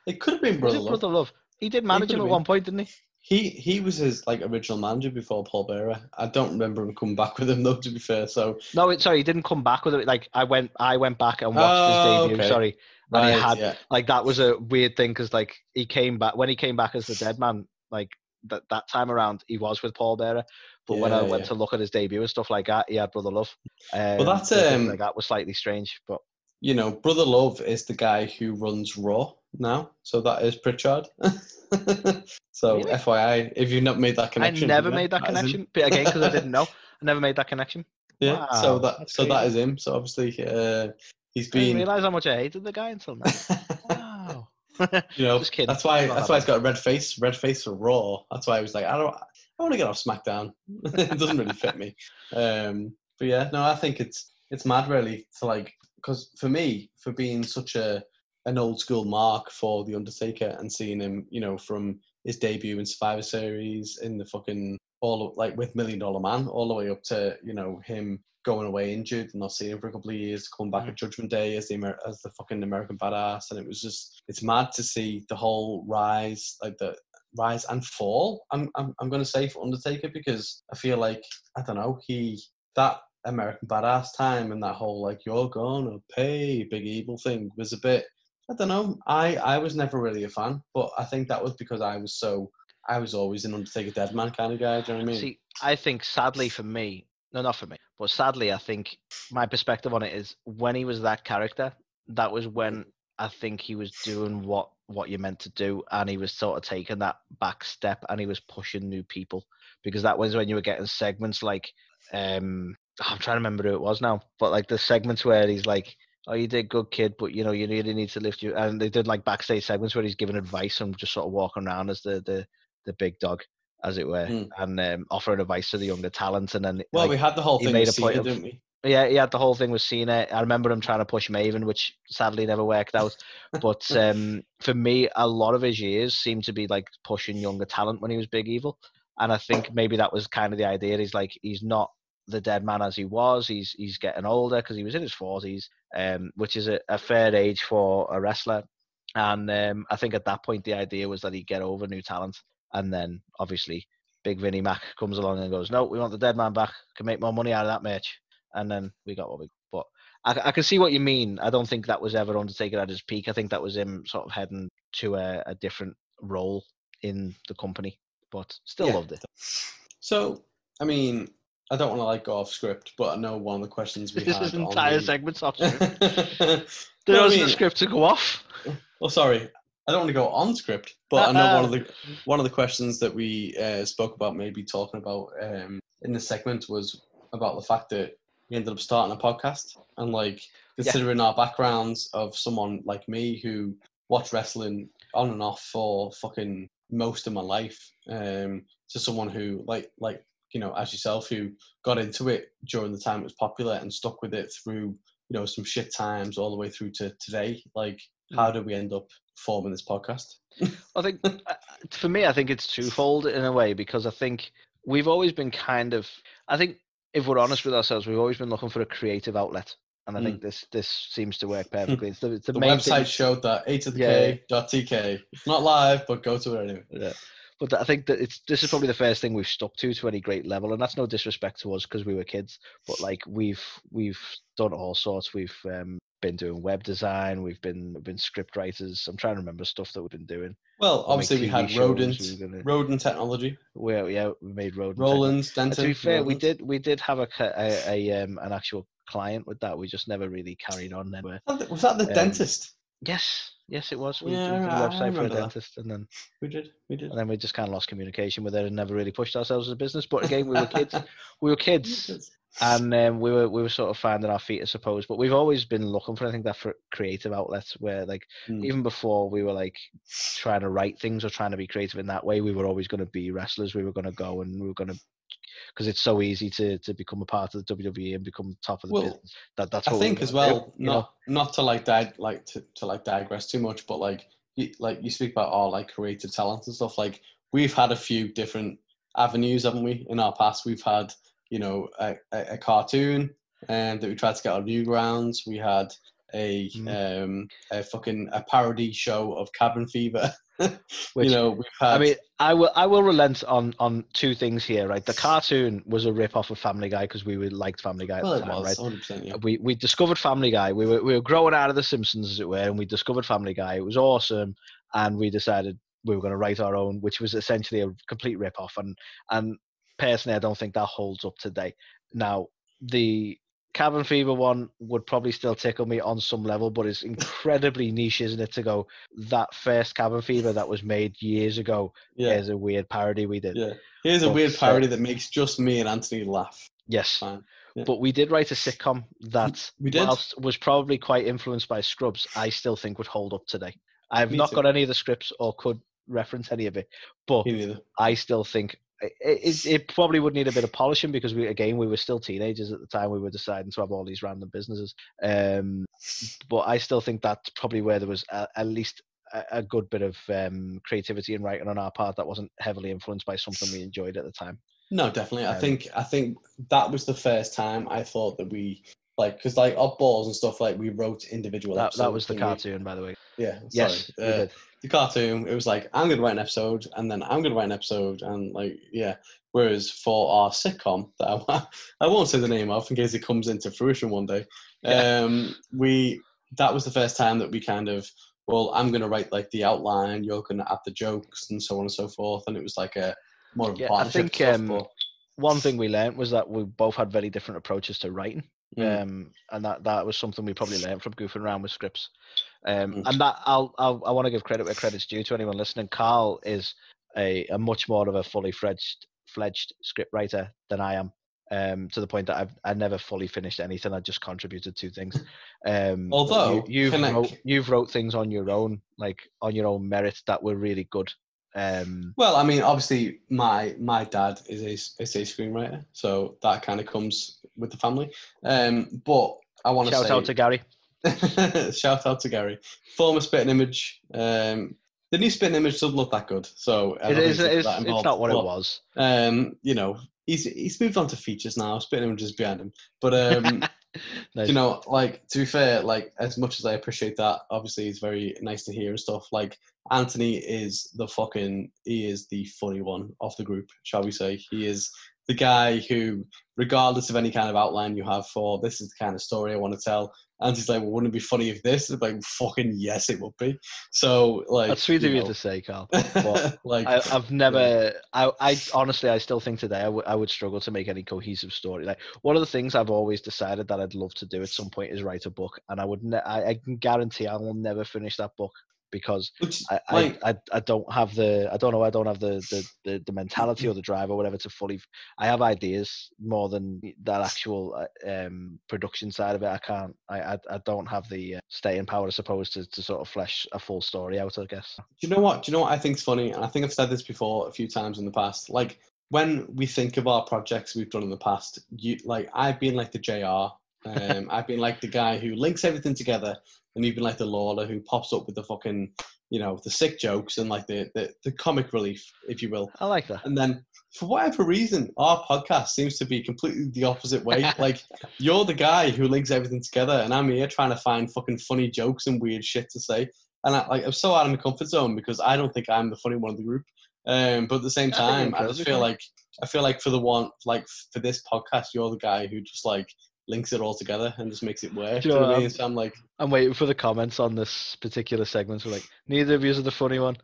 It could have been Brother Love. Brother Love? He did manage could him at been. one point, didn't he? He he was his like original manager before Paul Bearer. I don't remember him coming back with him though. To be fair, so No, it, sorry, he didn't come back with it. Like I went, I went back and watched Oh, his debut. okay. Sorry, and he had yeah, like that was a weird thing because like he came back when he came back as the Dead Man. Like that that time around, he was with Paul Bearer. But when I Yeah, went yeah. to look at his debut and stuff like that, he had Brother Love. Um, that's, um, like that was slightly strange, but you know, Brother Love is the guy who runs Raw now, so that is Prichard. so Really? FYI, if you've not made that connection, I never made that, him. connection. But again, because I didn't know, I never made that connection. Yeah, so that so that crazy. is him. So obviously, uh, been. I didn't realize how much I hated the guy until now. Wow. you know, Just kidding. that's why that's that why he's got a red face, red face for Raw. That's why I was like, I don't, I want to get off SmackDown. it doesn't really fit me. Um, but yeah, no, I think it's it's mad really to like because for me, for being such a an old school mark for the Undertaker and seeing him, you know, from his debut in Survivor Series in the fucking all like with Million Dollar Man all the way up to you know him going away injured and not seeing him for a couple of years, coming back at Judgment Day as the Amer- as the fucking American badass, and it was just it's mad to see the whole rise, like the rise and fall. I'm I'm I'm gonna say for Undertaker because I feel like I don't know he that American badass time and that whole like you're gonna pay big evil thing was a bit I don't know I I was never really a fan, but I think that was because I was so I was always an Undertaker dead man kind of guy. Do you know what I mean? See, I think sadly for me, no, not for me, but sadly, I think my perspective on it is when he was that character, that was when I think he was doing what what you meant to do, and he was sort of taking that back step, and he was pushing new people because that was when you were getting segments like, um, I'm trying to remember who it was now, but like the segments where he's like. Oh, you did good, kid, but you know you really need to lift you. And they did like backstage segments where he's giving advice and just sort of walking around as the the, the big dog, as it were, Hmm. and um, offering advice to the younger talent. And then, well, like, we had the whole he thing made with a point Cena, of- didn't we? yeah, he had the whole thing with Cena. I remember him trying to push Maven, which sadly never worked out. But um, for me, a lot of his years seemed to be like pushing younger talent when he was Big Evil, and I think maybe that was kind of the idea. He's like he's not the dead man as he was. He's he's getting older because he was in his forties, um, which is a, a fair age for a wrestler. And um, I think at that point the idea was that he'd get over new talent, and then obviously Big Vinnie Mac comes along and goes, "No, we want the dead man back. Can make more money out of that match." And then we got what we. But I, I can see what you mean. I don't think that was ever Undertaker at his peak. I think that was him sort of heading to a, a different role in the company. But still Yeah. loved it. So, I mean, I don't want to like go off script, but I know one of the questions we This had is an entire the- segment off. There Well, I wasn't mean- a script to go off. Well, sorry, I don't want to go on script, but I know one of Uh, the one of the questions that we uh, spoke about, maybe talking about um, in the segment, was about the fact that we ended up starting a podcast and like considering our backgrounds of someone like me who watched wrestling on and off for fucking most of my life, um, to someone who like like you know as yourself who got into it during the time it was popular and stuck with it through you know some shit times all the way through to today like how did we end up forming this podcast? I think uh, for me, I think it's twofold in a way because I think we've always been kind of. I think if we're honest with ourselves, we've always been looking for a creative outlet, and I think this this seems to work perfectly. It's the, it's the, The main website thing- showed that a to the Yeah. k dot tk. It's not live, but go to it anyway. Yeah. But I think that it's this is probably the first thing we've stuck to to any great level, and that's no disrespect to us because we were kids. But like we've we've done all sorts. We've um, been doing web design. We've been been script writers. I'm trying to remember stuff that we've been doing. Well, obviously we had shows, rodent, we gonna- rodent technology, Where yeah, we made road. Roland's, And Denton. to be fair, we did we did have a, a, a um, an actual client with that. We just never really carried on. Then. Was that the Um, dentist? Yes, yes, it was. We, Yeah, did a website for a remember that. dentist, and then We did. We did. and then we just kind of lost communication with it and never really pushed ourselves as a business. But again, we were kids. we were kids, and um, we were we were sort of finding our feet, I suppose. But we've always been looking for I think that for creative outlets where like Mm. even before we were like trying to write things or trying to be creative in that way, we were always going to be wrestlers. We were going to go and we were going to because it's so easy to to become a part of the WWE and become top of the Well, business. That that's I think as wanna do, well, know? not not to like di- like to, to like digress too much, but like you, like you speak about our like creative talent and stuff. Like we've had a few different avenues, haven't we? In our past, we've had you know a, a, a cartoon and that we tried to get on Newgrounds. We had a Mm. um a fucking a parody show of Cabin Fever. Which- you know, we've had. I mean, I will I will relent on on two things here, right? The cartoon was a rip off of Family Guy because we were liked Family Guy at well, the it time, was right? 100%. Yeah. We we discovered Family Guy. We were we were growing out of The Simpsons, as it were, and we discovered Family Guy. It was awesome, and we decided we were going to write our own, which was essentially a complete rip off. And and personally, I don't think that holds up today. Now the Cabin Fever one would probably still tickle me on some level, but it's incredibly niche, isn't it? To go that first Cabin Fever that was made years ago Yeah. is a weird parody we did. Yeah. Here's a But, weird uh, parody that makes just me and Antony laugh. Yes, Yeah. but we did write a sitcom that We did. whilst was probably quite influenced by Scrubs, I still think would hold up today. I have Me not too. got any of the scripts or could reference any of it, but I still think it, it, probably would need a bit of polishing because we again we were still teenagers at the time we were deciding to have all these random businesses. Um, but I still think that's probably where there was a, at least a, a good bit of um, creativity and writing on our part that wasn't heavily influenced by something we enjoyed at the time. No, definitely. I Um, think I think that was the first time I thought that we like because like oddballs and stuff like we wrote individual. That, that was the and we- cartoon, by the way. Yeah. Yes, sorry. we Uh. The cartoon. It was like I'm gonna write an episode, and then I'm gonna write an episode, and like yeah. Whereas for our sitcom that I, I won't say the name of in case it comes into fruition one day, Yeah. um, we that was the first time that we kind of well I'm gonna write like the outline, you're gonna add the jokes and so on and so forth, and it was like a more of a Yeah, I think, stuff, um, but- One thing we learned was that we both had very different approaches to writing. Mm. um, and that that was something we probably learned from goofing around with scripts. Um, Mm. And that I'll, I'll I want to give credit where credit's due to anyone listening. Karl is a, a much more of a fully fledged fledged script writer than I am. Um, to the point that I've I never fully finished anything. I just contributed to things. Um, Although, you, I- wrote, you've wrote things on your own, like on your own merit, that were really good. Um, Well, I mean, obviously, my my dad is a is a screenwriter, so that kind of comes with the family. Um, but I want to shout say out to Gary. shout out to Gary, former spitting image. Um, the new spitting image doesn't look that good, so I It is. It is that it's not what it was. Um, you know, he's he's moved on to features now. Spitting image is behind him, but um. Nice. you know, like to be fair, like as much as I appreciate that, obviously it's very nice to hear and stuff. Like Antony is the fucking he is the funny one of the group, shall we say? He is the guy who, regardless of any kind of outline you have for this is the kind of story I want to tell. Antony's like, well, wouldn't it be funny if this? It's like, fucking yes, it would be. So like, That's sweet of you to say, Karl. But like, I, I've never. I, I honestly, I still think today I would I would struggle to make any cohesive story. Like one of the things I've always decided that I'd love to do at some point is write a book, and I would. Ne- I, I can guarantee I will never finish that book because I, like, I, I, I don't have the I don't know I don't have the, the, the, the mentality or the drive or whatever to fully I have ideas more than that actual uh, um, production side of it I can't I, I, I don't have the uh, staying power I suppose to, to sort of flesh a full story out I guess Do you know what? Do you know what I think's funny? And I think I've said this before a few times in the past. Like when we think of our projects we've done in the past, you like I've been like the JR. Um, I've been like the guy who links everything together, and even like the Lawler who pops up with the fucking, you know, the sick jokes and like the the, the comic relief, if you will. I like that. And then for whatever reason, our podcast seems to be completely the opposite way. like you're the guy who links everything together, and I'm here trying to find fucking funny jokes and weird shit to say. And I, like I'm so out of my comfort zone because I don't think I'm the funny one of the group. Um, but at the same I time, I just feel like I feel like for the one like for this podcast, you're the guy who just like links it all together and just makes it work. You know I mean? So I'm like, I'm waiting for the comments on this particular segment. We're like, neither of you are the funny one,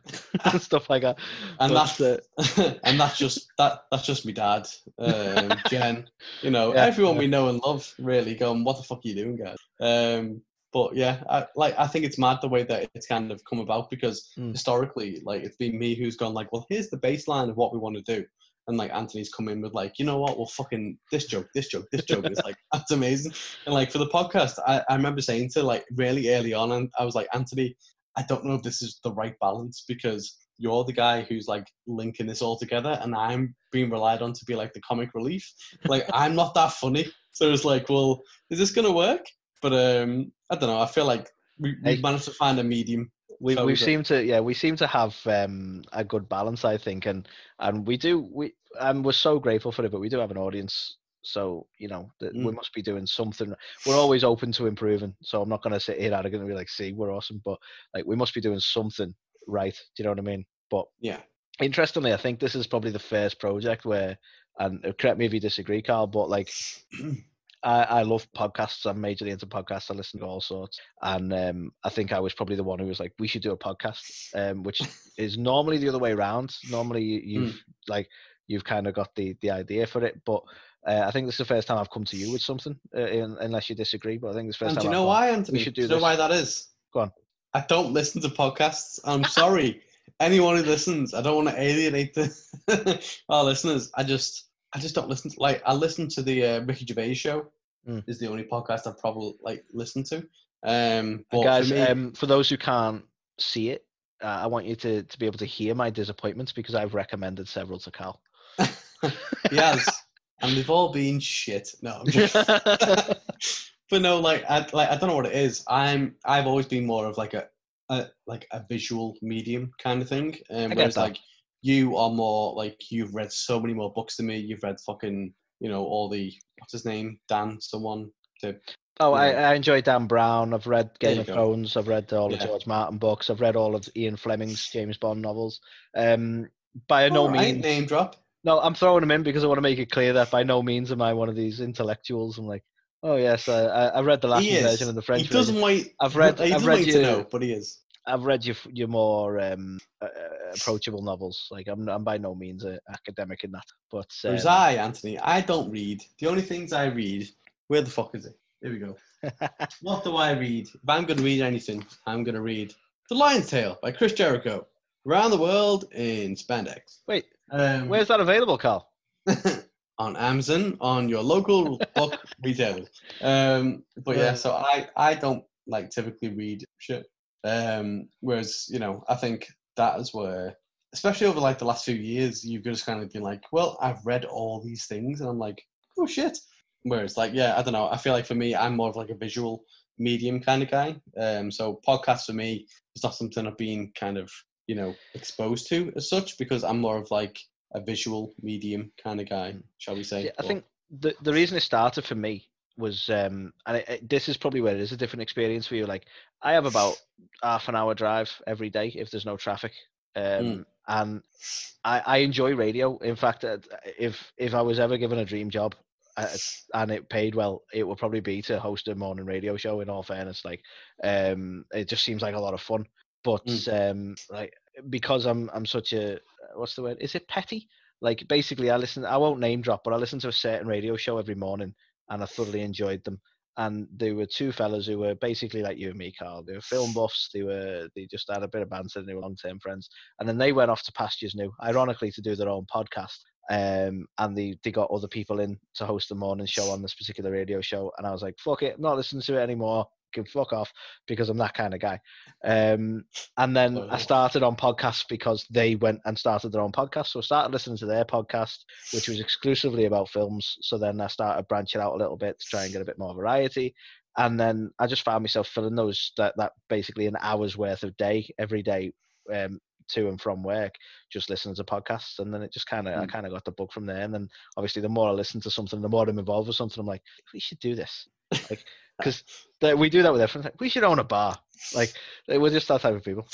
and stuff like that. and But, that's it. and that's just that that's just me dad, um, Jen. You know, Yeah, everyone yeah. we know and love really going, what the fuck are you doing, guys? Um, but yeah, I, like I think it's mad the way that it's kind of come about because Mm. historically, like it's been me who's gone like, well, here's the baseline of what we want to do. And like Antony's come in with like, you know what? Well, fucking this joke, this joke, this joke. It's like that's amazing. And like for the podcast, I, I remember saying to like really early on, and I was like, Antony, I don't know if this is the right balance because you're the guy who's like linking this all together, and I'm being relied on to be like the comic relief. Like I'm not that funny, so it's like, well, is this gonna work? But um, I don't know. I feel like we, we managed to find a medium. We So we it- seem to yeah we seem to have um, a good balance I think and and we do we and we're so grateful for it but we do have an audience so you know that we Mm. must be doing something we're always open to improving so I'm not going to sit here arrogant and be like see we're awesome but like we must be doing something right do you know what I mean but Yeah. interestingly I think this is probably the first project where and uh, correct me if you disagree Karl but like I, I love podcasts. I'm majorly into podcasts. I listen to all sorts, and um, I think I was probably the one who was like, "We should do a podcast," um, which is normally the other way around. Normally, you- you've like you've kind of got the the idea for it, but uh, I think this is the first time I've come to you with something, uh, in, unless you disagree. But I think this is the And first do you time. know why, Antony? should do do you know why that is? Go on. I don't listen to podcasts. I'm sorry. Anyone who listens, I don't want to alienate the our listeners. I just, I just don't listen. To, like, I listen to the uh, Ricky Gervais show. Mm. Is the only podcast I've probably like listened to. Um, but guys, for me, um, for those who can't see it, uh, I want you to, to be able to hear my disappointments because I've recommended several to Cal. yes, and they've all been shit. No, I'm joking. but no, like I like I don't know what it is. I'm I've always been more of like a, a like a visual medium kind of thing. Um, whereas that. like you are more like you've read so many more books than me. You've read fucking you know all the what's his name Dan someone to Oh, I, I enjoy Dan Brown. I've read Game of go. Thrones. I've read all the Yeah. George Martin books. I've read all of Ian Fleming's James Bond novels. Um, by no Alright, means, name drop. no, I'm throwing them in because I want to make it clear that by no means am I one of these intellectuals. I'm like, oh yes, I, I, read the Latin version and the French he doesn't version. want. I've read- He I've read you to know, but he is. I've read your your more um, uh, approachable novels. Like I'm, I'm by no means an academic in that, but um, Whereas I, Antony, I don't read. The only things I read. Where the fuck is it? Here we go. What do I read? If I'm going to read anything, I'm going to read The Lion's Tale by Chris Jericho. Around the world in spandex. wait, Um, where's that available, Karl? on Amazon, on your local book retailer. Um, but yeah, Yeah. so I, I don't like typically read shit. Um, whereas, you know, I think that is where, especially over like the last few years, you've just kind of been like, well, I've read all these things, and I'm like, oh shit. Whereas, like, yeah, I don't know. I feel like for me, I'm more of like a visual medium kind of guy. Um, so podcasts for me is not something I've been kind of, you know, exposed to as such because I'm more of like a visual medium kind of guy, shall we say? Yeah, I But- think the the reason it started for me was, um, and it, it- this is probably where it is a different experience for you. Like, I have about half an hour drive every day if there's no traffic, um, Mm. and I, I enjoy radio. In fact, uh, if if I was ever given a dream job uh, and it paid well, it would probably be to host a morning radio show. In all fairness, like, um, it just seems like a lot of fun. But um, like because I'm I'm such a what's the word? Is it petty? Like basically, I listen. I won't name drop, but I listen to a certain radio show every morning, and I thoroughly enjoyed them. And they were two fellas who were basically like you and me, Karl. They were film buffs. They were they just had a bit of banter. and They were long term friends. And then they went off to pastures new, ironically, to do their own podcast. Um, and they they got other people in to host the morning show on this particular radio show. And I was like, fuck it, I'm not listening to it anymore. Can fuck off because I'm that kind of guy. Um, and then I started on podcasts because they went and started their own podcast. So I started listening to their podcast, which was exclusively about films. So then I started branching out a little bit to try and get a bit more variety. and then I just found myself filling those that that basically an hour's worth of day every day um, to and from work, just listening to podcasts, and then it just kind of I Mm. kind of got the bug from there. And then obviously the more I listen to something, the more I'm involved with something. I'm like, we should do this, like because we do that with everyone. Like, we should own a bar. Like we're just that type of people.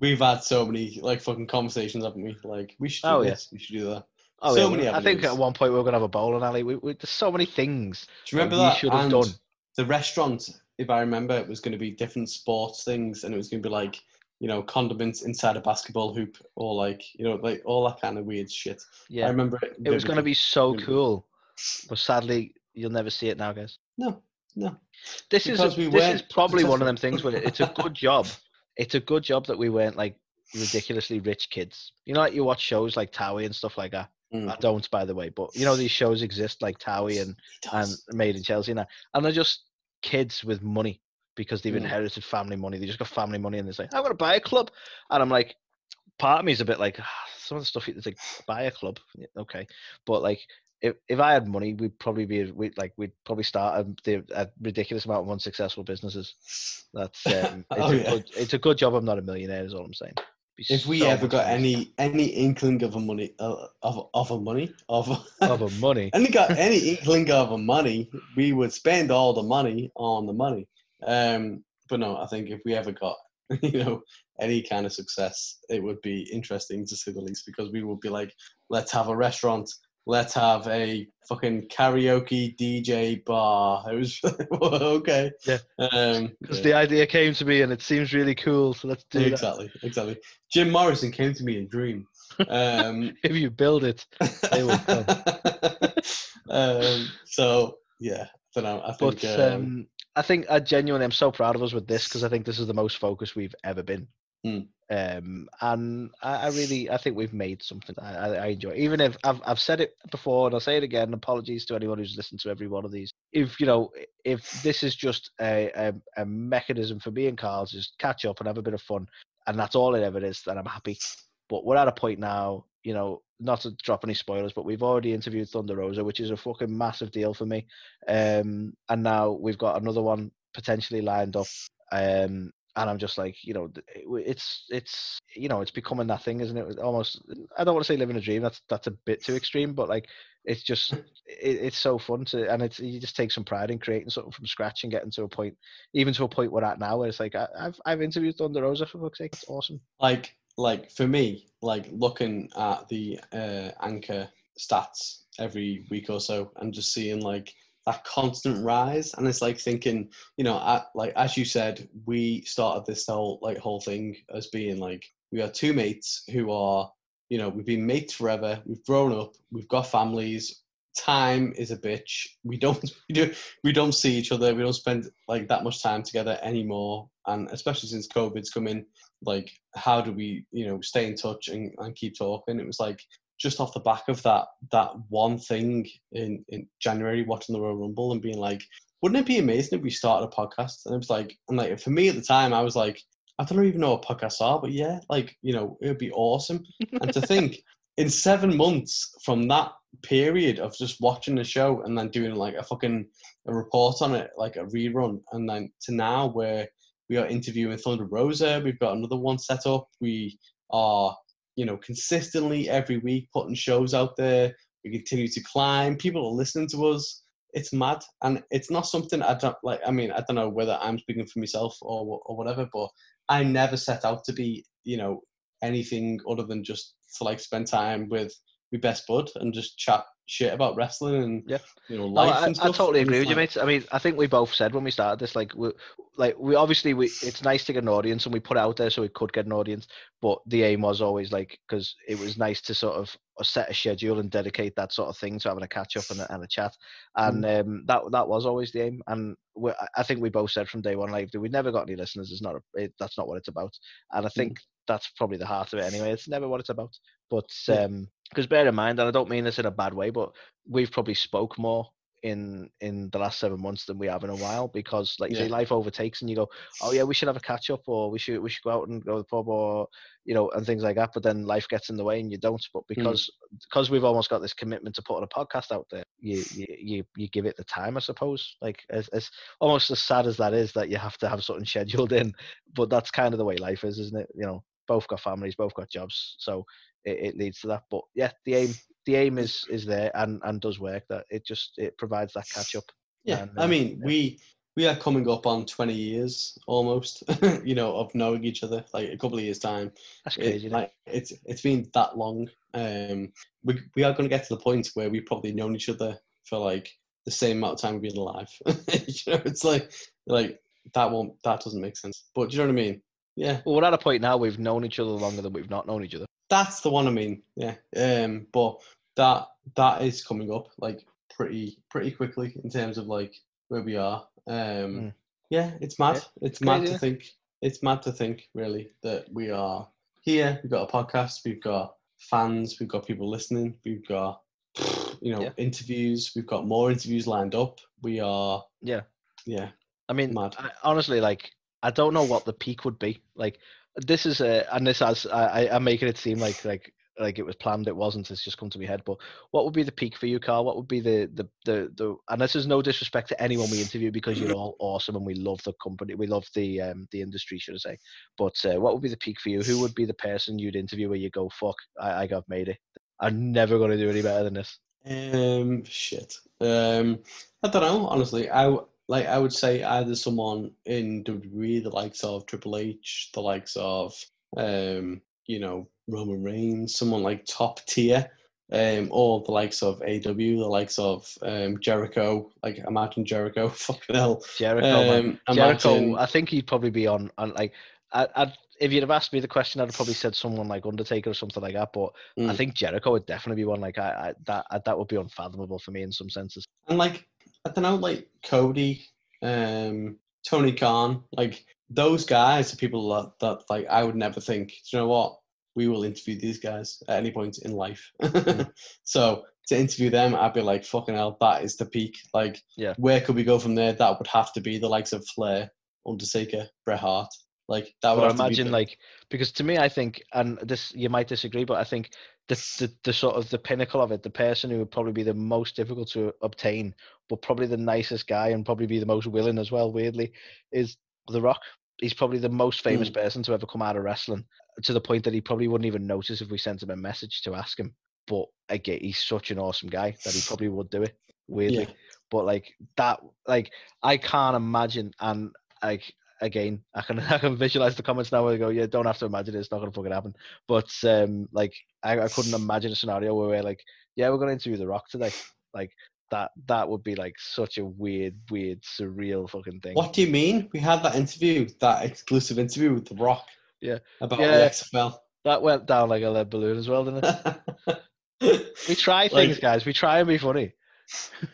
We've had so many like fucking conversations, haven't we? Like we should do Oh, yeah. we should do that. Oh, So yeah, many I think at one point we were gonna have a bowling alley. We, we, there's so many things. Do you remember we that? should have done. the restaurant, if I remember, it was going to be different sports things, and it was going to be like you know condiments inside a basketball hoop, or like you know like all that kind of weird shit. Yeah, I remember it. it was gonna be so cool, but sadly you'll never see it now, guys. No, no. This is Because we this is probably one of them things where it's a good job. It's a good job that we weren't like ridiculously rich kids. You know, like you watch shows like Towie and stuff like that. Mm. I don't, by the way, but you know these shows exist like Towie and and. Made in Chelsea now, and they're just kids with money because they've Mm. inherited family money. They just got family money, and they say, "I'm going to buy a club," and I'm like, part of me is a bit like "Ah, some of the stuff. It's like buy a club, okay, but like. If, if I had money, we'd probably be we'd like we'd probably start a, a ridiculous amount of unsuccessful businesses. That's um, it's, Oh, a yeah. good, it's a good job I'm not a millionaire. Is all I'm saying. If we ever got any any inkling of a money uh, of of a money of of a money, any got any inkling of a money, we would spend all the money on the money. Um, but no, I think if we ever got you know any kind of success, it would be interesting to say the least because we would be like, let's have a restaurant, let's have a fucking karaoke DJ bar. It was okay. Yeah. Um, because yeah. the idea came to me and it seems really cool. So let's do that. exactly, exactly. Jim Morrison came to me in a dream. Um, If you build it, They will come. um, so yeah, I don't know. I think but um, um, I think I genuinely am so proud of us with this because I think this is the most focused we've ever been. Hmm. Um, and I, I really, I think we've made something I, I, I enjoy. Even if I've, I've said it before and I'll say it again. Apologies to anyone who's listened to every one of these. If you know, if this is just a, a, a mechanism for me and Karl to just catch up and have a bit of fun, and that's all it ever is, then I'm happy. But we're at a point now, you know, not to drop any spoilers, but we've already interviewed Thunder Rosa, which is a fucking massive deal for me. Um, and now we've got another one potentially lined up. Um, and I'm just like, you know, th- it w- it's it's you know, it's becoming that thing, isn't it? Almost, I don't want to say living a dream. That's that's a bit too extreme, but like, it's just it, it's so fun to, and it's you just take some pride in creating something from scratch and getting to a point, even to a point we're at now, where it's like I, I've I've interviewed Thunder Rosa for fuck's sake. It's awesome. like like for me, like looking at the uh, anchor stats every week or so, and just seeing like that constant rise, and it's like thinking, you know, like as you said, we started this whole like whole thing as being like we are two mates who are, you know, we've been mates forever, we've grown up, we've got families. Time is a bitch. We don't we do we don't see each other. We don't spend like that much time together anymore. And especially since COVID's come in, like how do we you know stay in touch and, and keep talking it was like just off the back of that that one thing in in january watching the royal rumble and being like wouldn't it be amazing if we started a podcast and it was like and like for me at the time i was like i don't even know what podcasts are but yeah like you know it would be awesome and to think in seven months from that period of just watching the show and then doing like a fucking a report on it like a rerun and then to now where we are interviewing Thunder Rosa. We've got another one set up. We are, you know, consistently every week putting shows out there. We continue to climb. People are listening to us. It's mad, and it's not something I don't like. I mean, I don't know whether I'm speaking for myself or or whatever, but I never set out to be, you know, anything other than just to like spend time with my best bud and just chat shit about wrestling and Yeah. you know No, life I, and I totally agree with you, mate. I mean, I think we both said when we started this, like, we, like we obviously we it's nice to get an audience, and we put it out there so we could get an audience. But the aim was always like because it was nice to sort of set a schedule and dedicate that sort of thing to having a catch up and a, and a chat, and um, that that was always the aim. And we, I- think we both said from day one, like, we never got any listeners. It's not a, it, that's not what it's about. And I think that's probably the heart of it anyway. It's never what it's about. But Yeah. um, because bear in mind, and I don't mean this in a bad way, but we've probably spoke more in in the last seven months than we have in a while because like you say life overtakes and you go oh yeah we should have a catch up or we should we should go out and go to the pub or you know and things like that but then life gets in the way and you don't but because because we've almost got this commitment to putting a podcast out there you you you, you give it the time i suppose like as, as almost as sad as that is that you have to have something scheduled in but that's kind of the way life is isn't it you know both got families both got jobs so it, it leads to that but yeah the aim the aim is is there and and does work that it just it provides that catch up Yeah, And, I uh, mean, yeah. we we are coming up on twenty years almost, you know, of knowing each other. Like a couple of years time, that's crazy it? like it's it's been that long. Um, we we are going to get to the point where we've probably known each other for like the same amount of time we've been alive. you know, it's like like that won't that doesn't make sense. But do you know what I mean? Yeah, well we're at a point now we've known each other longer than we've not known each other that's the one I mean. Yeah. Um, but that that is coming up like pretty pretty quickly in terms of like where we are. Um, Mm. yeah, it's mad. It's Crazy, mad to isn't think. It's mad to think really that we are here. We've got a podcast. We've got fans. We've got people listening. We've got you know Yeah. interviews. We've got more interviews lined up. We are yeah yeah. I mean, Mad. I, honestly, like I don't know what the peak would be. Like this is a, and this as I, I'm making it seem like like like it was planned. It wasn't. It's just come to my head. But what would be the peak for you, Karl? What would be the the the, the and this is no disrespect to anyone we interview because you're all awesome and we love the company, we love the um the industry, should I say? But uh, what would be the peak for you? Who would be the person you'd interview where you go, fuck, I, I got made it. I'm never going to do any better than this. Um, shit. Um, I don't know. Honestly, I like. I would say either someone in WWE, the likes of Triple H, the likes of, um, you know, Roman Reigns, someone like top tier, um, or the likes of AEW, the likes of um Jericho. Like imagine Jericho. Fucking hell. Jericho. Um, Jericho, imagine- I think he'd probably be on, on like, I, I'd, if you'd have asked me the question, I'd have probably said someone like Undertaker or something like that. But I Mm. think Jericho would definitely be one. Like, I, I that I, that would be unfathomable for me in some senses. And like I don't know, like Cody, um, Tony Khan, like those guys are people that, that like I would never think. Do you know what? We will interview these guys at any point in life. so to interview them, I'd be like, fucking hell, that is the peak. Like, Yeah. where could we go from there? That would have to be the likes of Flair, Undertaker, Bret Hart. Like that would to be imagine like because to me, I think, and this you might disagree, but I think the, the the sort of the pinnacle of it, the person who would probably be the most difficult to obtain, but probably the nicest guy and probably be the most willing as well. Weirdly, is The Rock. He's probably the most famous hmm. person to ever come out of wrestling, to the point that he probably wouldn't even notice if we sent him a message to ask him. But again, he's such an awesome guy that he probably would do it. Weirdly, Yeah. but like that, like I can't imagine, and like again, I can I can visualize the comments now where they go, yeah, don't have to imagine it, it's not gonna fucking happen. But um, like I, I couldn't imagine a scenario where we're like, yeah, we're gonna interview The Rock today. Like that that would be like such a weird, weird, surreal fucking thing. What do you mean? We had that interview, that exclusive interview with The Rock. Yeah. About Yeah. the XFL. That went down like a lead balloon as well, didn't it? We try things, Like- guys. We try and be funny.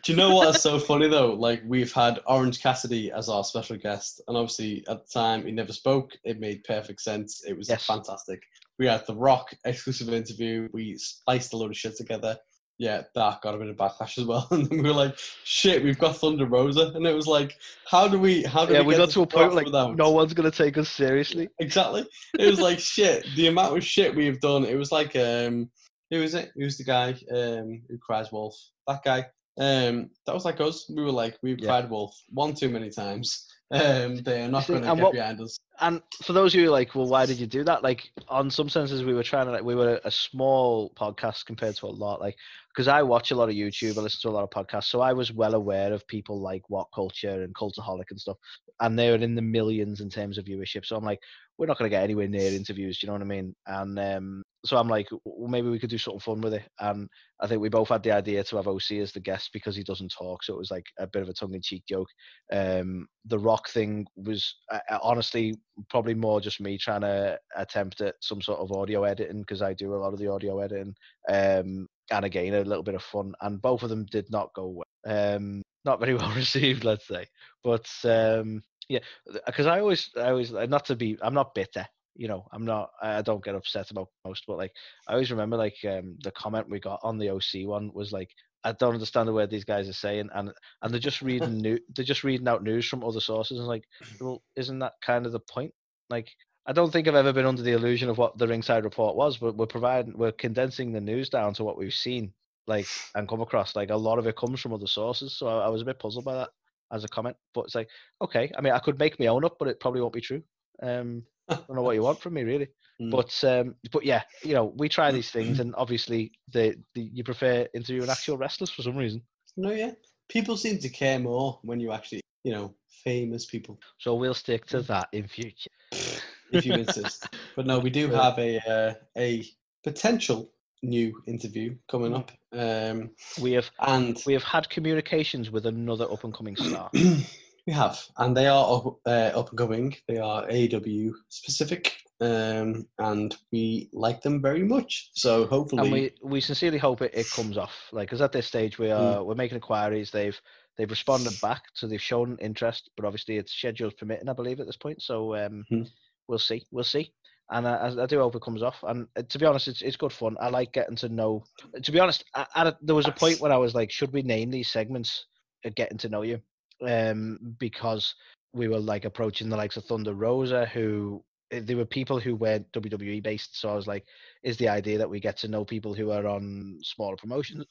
Do you know what's so funny though? Like we've had Orange Cassidy as our special guest, and obviously at the time he never spoke. It made perfect sense. It was Yes. fantastic. We had the Rock exclusive interview. We spliced a load of shit together. Yeah, that got a bit of backlash as well. And then we were like, "Shit, we've got Thunder Rosa," and it was like, "How do we? How do Yeah, we?" we get got to a point like without- no one's gonna take us seriously. exactly. It was like shit. The amount of shit we've done. It was like um, who was it? Who's the guy um who cries wolf? That guy. Um, that was like us. We were like we've Yeah. cried wolf one too many times. Um, they are not going to get what- behind us. and for those of you who are like, well, why did you do that? Like, on some senses, we were trying to like, we were a small podcast compared to a lot. Like, because I watch a lot of YouTube, I listen to a lot of podcasts, so I was well aware of people like What Culture and Cultaholic and stuff, and they were in the millions in terms of viewership. So I'm like, we're not going to get anywhere near interviews. Do you know what I mean? And um, so I'm like, well, maybe we could do something fun with it. And I think we both had the idea to have OC as the guest because he doesn't talk, so it was like a bit of a tongue-in-cheek joke. Um, the Rock thing was uh, uh, honestly probably more just me trying to attempt at some sort of audio editing because I do a lot of the audio editing. Um, and again, a little bit of fun. And both of them did not go well. Um, not very well received, let's say. But um, yeah, because I always, I always, uh, not to be, I'm not bitter. You know, I'm not. I don't get upset about most, but like I always remember, like um, the comment we got on the OC one was like, I don't understand the word these guys are saying, and and they're just reading new, they're just reading out news from other sources, and like, well, isn't that kind of the point? Like, I don't think I've ever been under the illusion of what the ringside report was, but we're providing, we're condensing the news down to what we've seen, like, and come across. Like, a lot of it comes from other sources, so I, I was a bit puzzled by that as a comment. But it's like, okay, I mean, I could make my own up, but it probably won't be true. Um, I don't know what you want from me, really. Mm. But um, but yeah, you know, we try these things, and obviously, the, the you prefer interviewing actual wrestlers for some reason. No, yeah. People seem to care more when you actually, you know, famous people, So we'll stick to that in future. if you insist. But no, we do have a uh, a potential new interview coming up, um, We have and we have had communications with another up and coming star. we have, and they are up, uh, up and coming. They are AEW specific, um, and we like them very much. So hopefully, and we, we sincerely hope it, it comes off. Like, because at this stage we are we're making inquiries. They've they've responded back, so they've shown interest. But obviously, it's schedules permitting, I believe, at this point. So um, Mhm. we'll see, we'll see. And I, I- do hope it comes off. And uh, to be honest, it's it's good fun. I like getting to know. To be honest, I, I, there was a point where I was like, should we name these segments uh, "Getting to Know You"? Um, because we were like approaching the likes of Thunder Rosa, who eh, there were people who weren't WWE based. So I was like, is the idea that we get to know people who are on smaller promotions,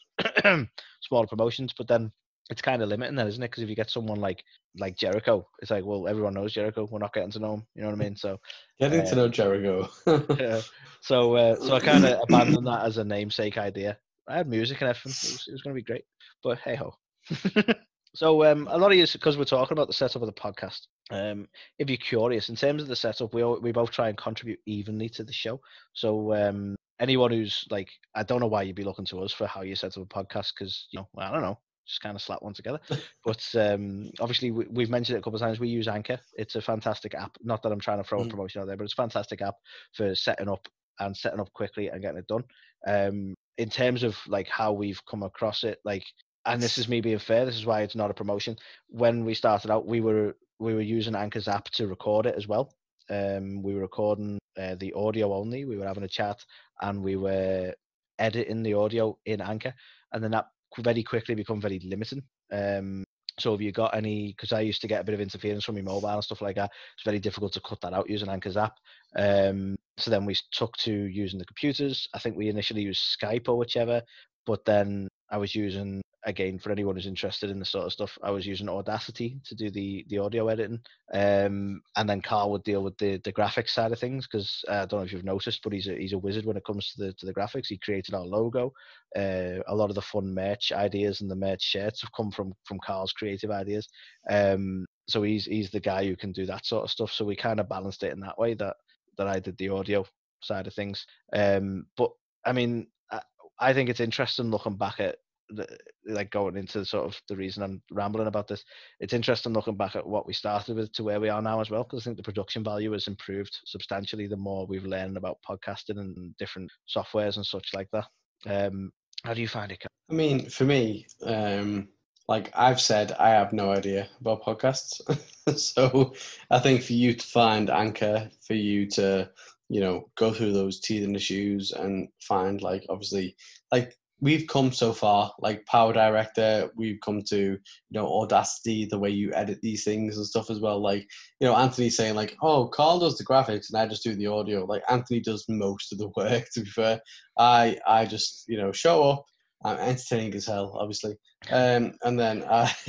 smaller promotions, but then it's kind of limiting, then, isn't it? Because if you get someone like like Jericho, it's like, well, everyone knows Jericho. We're not getting to know him. You know what I mean? So, getting to uh, know Jericho. yeah. so, uh, so I kind of abandoned that as a namesake idea. I had music and everything. It was, was going to be great, but hey ho. so, um, a lot of you, because we're talking about the setup of the podcast, um, if you're curious, in terms of the setup, we all, we both try and contribute evenly to the show. So, um, anyone who's like, I don't know why you'd be looking to us for how you set up a podcast, because you know, well, I don't know, just kind of slap one together. but um, obviously, we, we've mentioned it a couple of times. We use Anchor. It's a fantastic app. Not that I'm trying to throw a Mm. promotion out there, but it's a fantastic app for setting up and setting up quickly and getting it done. Um, in terms of like how we've come across it, like, and this is me being fair. This is why it's not a promotion. When we started out, we were we were using Anchor's app to record it as well. Um, we were recording uh, the audio only. We were having a chat and we were editing the audio in Anchor, and then that very quickly become very limiting. Um, so have you got any, because I used to get a bit of interference from my mobile and stuff like that, it's very difficult to cut that out using Anchor's app. Um, so then we took to using the computers. I think we initially used Skype or whichever, but then I was using again for anyone who's interested in this sort of stuff. I was using Audacity to do the the audio editing, um, and then Karl would deal with the the graphics side of things because uh, I don't know if you've noticed, but he's a he's a wizard when it comes to the to the graphics. He created our logo. Uh, a lot of the fun merch ideas and the merch shirts have come from from Karl's creative ideas. Um, so he's he's the guy who can do that sort of stuff. So we kind of balanced it in that way that that I did the audio side of things. Um, but I mean, I, think it's interesting looking back at the, like going into sort of the reason I'm rambling about this. It's interesting looking back at what we started with to where we are now as well, because I think the production value has improved substantially the more we've learned about podcasting and different softwares and such like that. Um, how do you find it? I mean, for me, um, like I've said, I have no idea about podcasts. so I think for you to find Anchor, for you to, you know, go through those teeth and issues and find like obviously like we've come so far, like Power Director, we've come to, you know, Audacity, the way you edit these things and stuff as well. Like, you know, Antony saying like, oh, Karl does the graphics and I just do the audio. Like Antony does most of the work, to be fair. I I just, you know, show up. I'm entertaining as hell, obviously. Um, and then uh,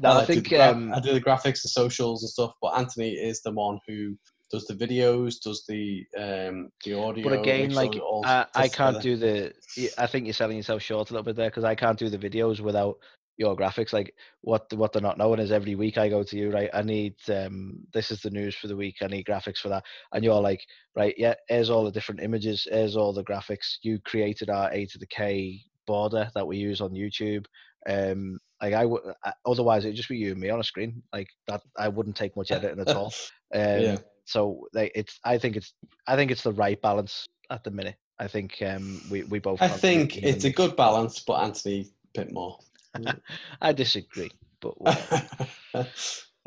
No, I do think, the um, I do the graphics and socials and stuff. But Antony is the one who does the videos, does the um, the audio. But again, like I, I can't together. do the. I think you're selling yourself short a little bit there because I can't do the videos without your graphics. Like what what they're not knowing is every week I go to you, right? I need um this is the news for the week. I need graphics for that, and you're like, right, yeah. Here's all the different images. Here's all the graphics. You created our A to the K border that we use on YouTube. Um, like I would otherwise it'd just be you and me on a screen. Like that, I wouldn't take much editing at all. Um, Yeah. So like it's, I think it's, I think it's the right balance at the minute. I think um, we we both. I think it's a good balance, but Antony a bit more. I disagree, but whatever.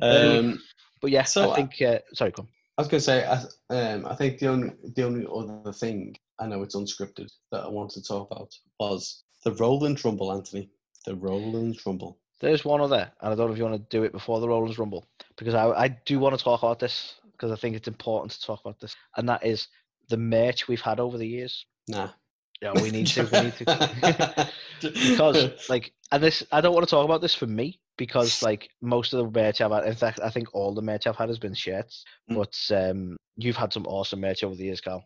um, but yeah, So, I think. Uh, sorry, come. I was going to say, I, um, I think the only the only other thing I know it's unscripted that I wanted to talk about was the Roland Rumble, Antony. The Rowlands Rumble. There's one other, and I don't know if you want to do it before the Rowlands Rumble because I, I do want to talk about this because I think it's important to talk about this, and that is the merch we've had over the years. Nah. Yeah, we need to. We need to because like, and this I don't want to talk about this for me because like most of the merch I've had, in fact, I think all the merch I've had has been shirts. Mm. But um, you've had some awesome merch over the years, Karl.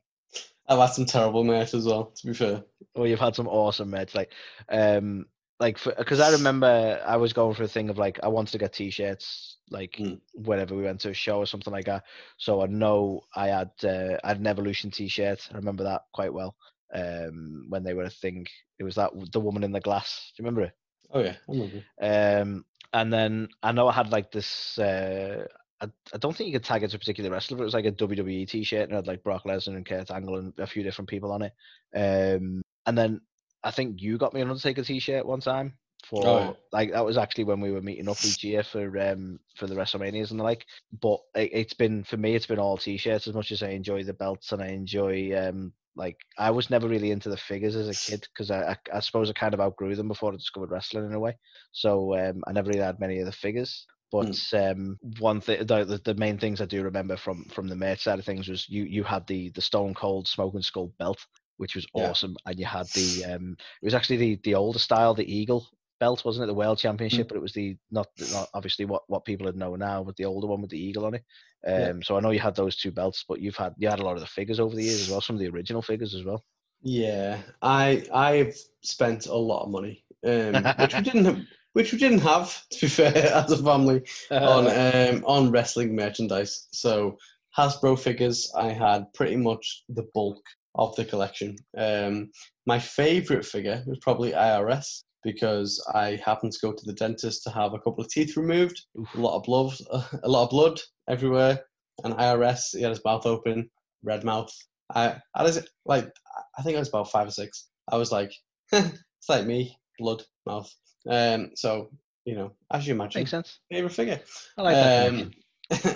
I've had some terrible merch as well. To be fair. Well, you've had some awesome merch, like, um, like because I remember I was going for a thing of like I wanted to get t-shirts like Mm. whenever we went to a show or something like that. So I know I had uh, I had an Evolution t-shirt. I remember that quite well. Um, when they were a thing, it was that the woman in the glass. Do you remember it? Oh yeah, I remember. Um, and then I know I had like this. Uh, I, I don't think you could tag it to a particular wrestler, but it was like a WWE T-shirt and it had like Brock Lesnar and Kurt Angle and a few different people on it. Um, and then I think you got me an Undertaker T-shirt one time for Oh, like that was actually when we were meeting up each year for um for the WrestleManias and the like. But it, it's been for me, it's been all T-shirts as much as I enjoy the belts and I enjoy um like I was never really into the figures as a kid because I, I I suppose I kind of outgrew them before I discovered wrestling in a way. So um, I never really had many of the figures. But um, one thing, the, the the main things I do remember from from the merch side of things was you you had the the Stone Cold Smoking Skull belt, which was Yeah. awesome, and you had the um, it was actually the the older style, the Eagle belt, wasn't it? The World Championship, but it was the not not obviously what what people would know now, but the older one with the eagle on it. Um, Yeah. so I know you had those two belts, but you've had you had a lot of the figures over the years as well, some of the original figures as well. Yeah, I I've spent a lot of money, um, which we didn't have, which we didn't have to be fair as a family on um, on wrestling merchandise. So Hasbro figures, I had pretty much the bulk of the collection. Um, my favorite figure was probably IRS because I happened to go to the dentist to have a couple of teeth removed, a lot of blood, a lot of blood everywhere, and IRS he had his mouth open, red mouth. I, I was like, I think I was about five or six. I was like, it's like me, blood mouth. Um, so you know, as you imagine, Makes sense. favorite figure. I like that. Um,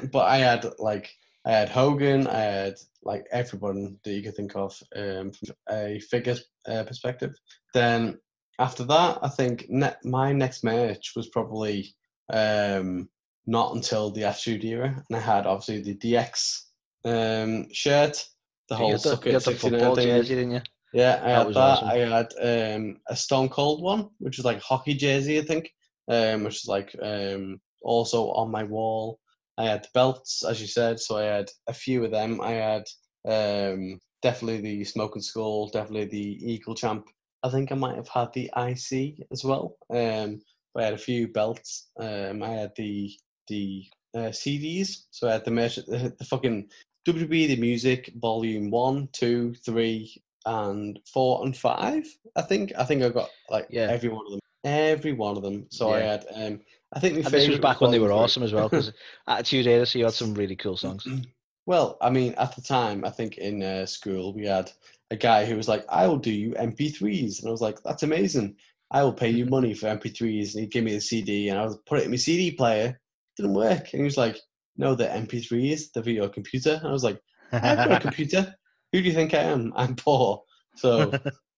but I had like I had Hogan, I had like everyone that you could think of um, from a figure uh, perspective. Then after that, I think ne- my next match was probably um, not until the Attitude Era, and I had obviously the DX um, shirt, the whole suck you it had the 69 football thing. jersey, didn't you? Yeah, I That had that. awesome. I had um, a Stone Cold one, which was like hockey jersey, I think, um, which is like um, also on my wall. I had the belts, as you said, so I had a few of them. I had um, definitely the Smoking Skull, definitely the Eagle Champ. I think I might have had the IC as well. Um, but I had a few belts. Um, I had the the uh, CDs, so I had the merch, the, the fucking WWE the Music Volume One, Two, Three, and Four and Five. I think I think I got like Yeah. every one of them, every one of them. So I had um, I think my this was back when they were awesome as well, because Attitude Era, so you had some really cool songs. Well, I mean, at the time, I think in uh, school we had a guy who was like, "I will do you MP3s," and I was like, "That's amazing! I will pay you money for MP3s." And he gave me the CD, and I was put it in my CD player. didn't work, and he was like, "No, the MP3s, the video computer." And I was like, "I've got a computer. Who do you think I am? I'm poor." So,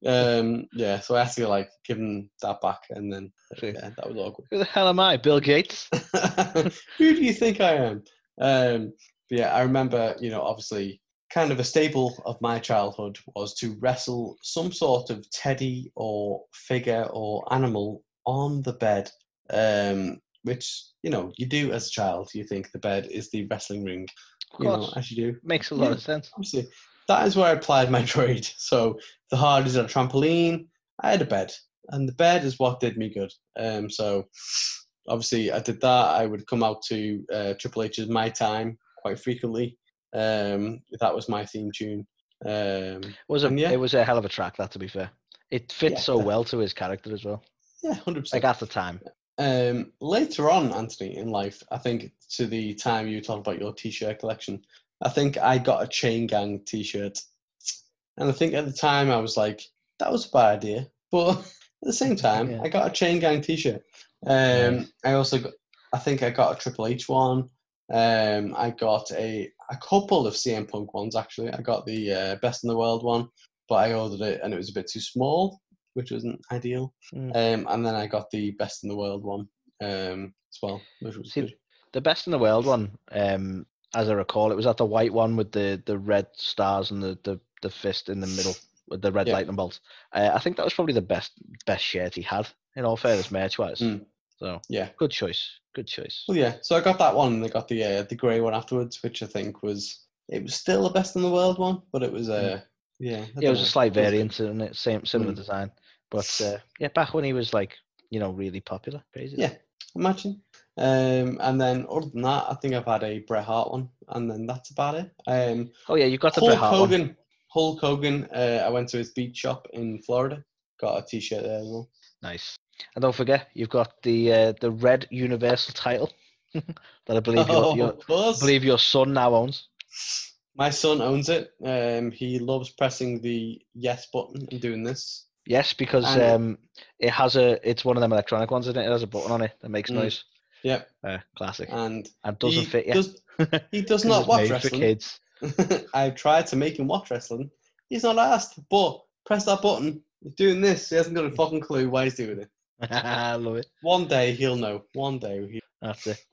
um, yeah, so I had to like give him that back, and then yeah, that was awkward. Who the hell am I? Bill Gates? Who do you think I am? Um, yeah, I remember, you know, obviously, kind of a staple of my childhood was to wrestle some sort of teddy or figure or animal on the bed, um, which, you know, you do as a child. You think the bed is the wrestling ring, Of you know, as you do Makes a lot Yeah. of sense. obviously that is where I applied my trade. So the hard is a trampoline. I had a bed, and the bed is what did me good. Um, so obviously I did that. I would come out to uh, Triple H's My Time quite frequently. Um, that was my theme tune. Um, It was a yeah. it was a hell of a track. That to be fair, it fits Yeah, so well to his character as well. yeah, hundred percent. Like at the time. Um, later on, Antony, in life, I think to the time you talked about your t-shirt collection, I think I got a Chain Gang t-shirt, and I think at the time I was like, that was a bad idea, but at the same time, Yeah. I got a Chain Gang t-shirt. Um, Nice. I also got, I think I got a Triple H one. Um, I got a a couple of CM Punk ones actually. I got the uh, Best in the World one, but I ordered it and it was a bit too small. which wasn't ideal. Mm. Um, and then I got the best in the world one um, as well, which was See, good. The best in the world one, um, as I recall, it was that the white one with the, the red stars and the, the, the fist in the middle with the red Yeah. lightning bolts. Uh, I think that was probably the best best shirt he had. In all fairness, merch wise. Mm. So Yeah. good choice. Good choice. Well, yeah. So I got that one, and I got the uh, the grey one afterwards, which I think was it was still the best in the world one, but it was uh, yeah. Yeah, it was a slight variant in it, same similar Mm. design. But uh, yeah, back when he was like, you know, really popular, crazy. Yeah. Imagine. Um, and then other than that, I think I've had a Bret Hart one, and then that's about it. Um, Oh yeah, you got the Hulk Bret Hart one. Hogan. Hulk Hogan. Uh, I went to his beach shop in Florida. Got a T-shirt there as well. Nice. And don't forget, you've got the uh, the red Universal title that I believe your, Oh, your. I believe your son now owns. My son owns it. Um, he loves pressing the yes button and doing this. Yes, because And- um, it has a. It's one of them electronic ones, isn't it? It has a button on it that makes Mm. noise. Yep. Uh, classic. And and doesn't he fit you. Does, he does not watch wrestling. kids. I've tried to make him watch wrestling. He's not asked. But press that button. He's doing this. He hasn't got a fucking clue why he's doing it. I love it. One day he'll know. One day. He... That's it.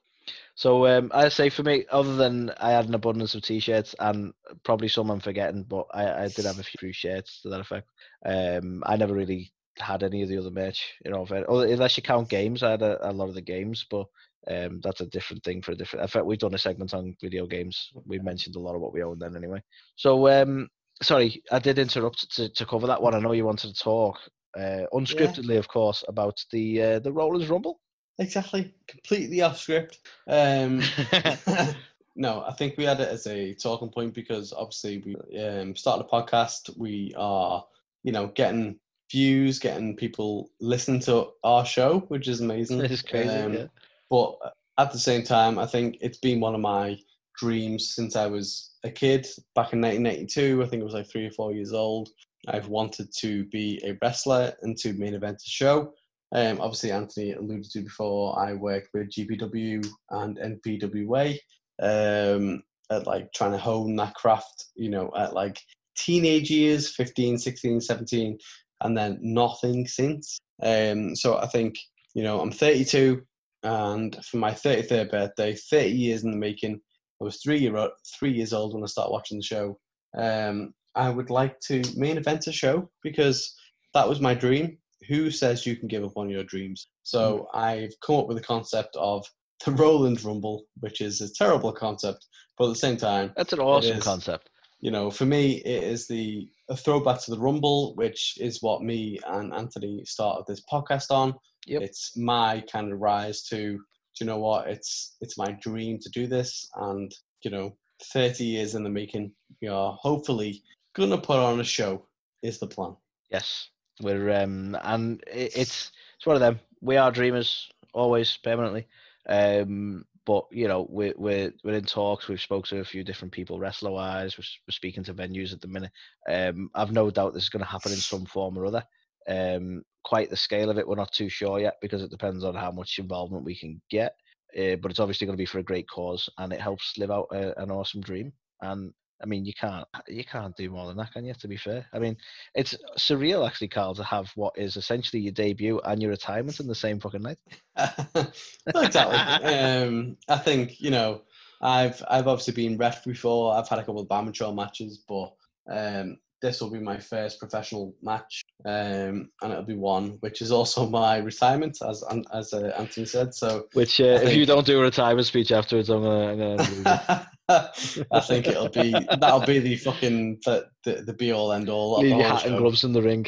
So um, I say for me, other than I had an abundance of t-shirts and probably some I'm forgetting, but I, I did have a few shirts to that effect. Um, I never really had any of the other merch, you know, other- unless you count games. I had a, a lot of the games, but um, that's a different thing for a different. In fact, we've done a segment on video games. We mentioned a lot of what we own then, anyway. So um, sorry, I did interrupt to, to cover that one. I know you wanted to talk uh, unscriptedly, of course, about the uh, the Rowlands Rumble. Exactly. Completely off script. Um, no, I think we had it as a talking point because obviously we um, started a podcast. We are, you know, getting views, getting people listen to our show, which is amazing. It's crazy. Um, yeah. But at the same time, I think it's been one of my dreams since I was a kid back in 1982. I think I was like three or four years old. I've wanted to be a wrestler and to main event a show. Um, obviously, Antony alluded to before, I worked with GPW and NPWA um, at like trying to hone that craft, you know, at like teenage years 15, 16, 17, and then nothing since. Um, so I think, you know, I'm 32, and for my 33rd birthday, 30 years in the making, I was three, year, three years old when I started watching the show. Um, I would like to main event a show because that was my dream. Who says you can give up on your dreams? So I've come up with the concept of the Rowlands Rumble, which is a terrible concept, but at the same time, That's an awesome is. concept. you know, for me, it is the a throwback to the Rumble, which is what me and Antony started this podcast on. Yep. It's my kind of rise to, do you know what? It's it's my dream to do this, and you know, thirty years in the making. We are hopefully gonna put on a show. Is the plan? Yes, we're um, and i it's it's one of them. We are dreamers, always permanently. Um, but you know, we're we're we're in talks. We've spoke to a few different people, wrestler wise. We're, we're speaking to venues at the minute. Um, I've no doubt this is going to happen in some form or other. Um, quite the scale of it, we're not too sure yet because it depends on how much involvement we can get. Uh, but it's obviously going to be for a great cause, and it helps live out a, an awesome dream. And I mean, you can't you can't do more than that, can you? To be fair, I mean, it's surreal actually, Karl, to have what is essentially your debut and your retirement in the same fucking night. Exactly. um, I think you know, I've I've obviously been ref before. I've had a couple of amateur matches, but um, this will be my first professional match, um, and it'll be one which is also my retirement, as as uh, Antony said. So Which, uh, if you don't do a retirement speech afterwards, I'm gonna. I'm gonna. I think it'll be that'll be the fucking the the, the be all end all. Leave your hat and gloves in the ring.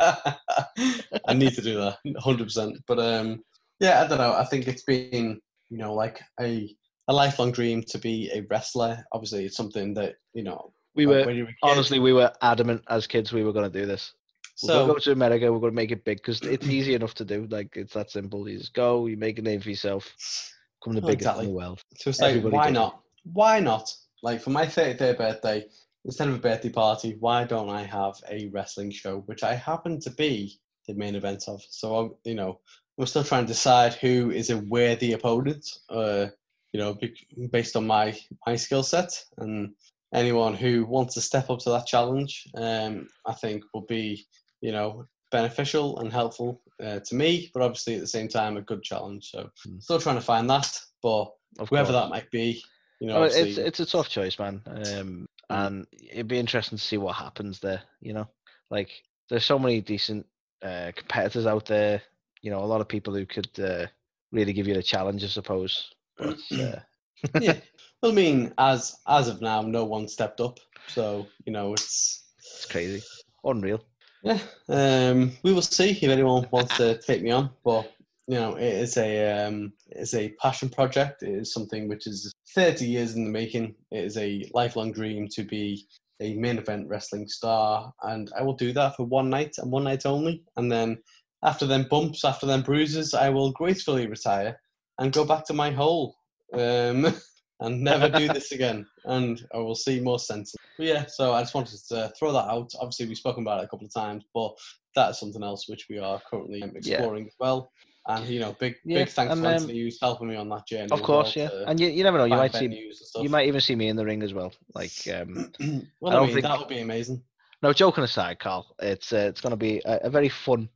I need to do that, hundred percent. But um, yeah, I don't know. I think it's been you know like a a lifelong dream to be a wrestler. Obviously, it's something that you know. We were when you're a kid- honestly, we were adamant as kids we were gonna do this. We're So gonna go to America. We're gonna make it big because it's easy enough to do. Like it's that simple. You just go. You make a name for yourself. Become the biggest exactly. in the world. So it's like, Everybody why does it. not? Why not? Like for my 33rd birthday, instead of a birthday party, why don't I have a wrestling show, which I happen to be the main event of? So I'm, you know, we're still trying to decide who is a worthy opponent. Uh, you know, based on my my skill set, and anyone who wants to step up to that challenge, um, I think will be you know, beneficial and helpful uh, to me, but obviously at the same time a good challenge. So Mm. still trying to find that, but Of whoever course. that might be, you know, Well, it's it's a tough choice, man. Um, Mm. and it'd be interesting to see what happens there. You know, like there's so many decent uh, competitors out there. You know, a lot of people who could uh, really give you the challenge, I suppose. But uh, yeah. I mean, as as of now, no one stepped up, so you know it's it's crazy, unreal. yeah. Um, we will see if anyone wants to take me on, but you know, it is a um, it's a passion project. It is something which is 30 years in the making. It is a lifelong dream to be a main event wrestling star, and I will do that for one night and one night only. And then after them bumps, after them bruises, I will gracefully retire and go back to my hole um, and never do this again. And I will see more sense. But yeah, so I just wanted to throw that out. Obviously, we've spoken about it a couple of times, but that is something else which we are currently exploring as well. And you know, big Yeah, big thanks and, to um, Antony who's helping me on that journey. Of course, well, yeah. And you, you never know, you might see venues and stuff. you might even see me in the ring as well. Like, um, well, I I, don't mean, think- that would be amazing. no, joking aside, Karl, it's uh, it's going to be a, a very fun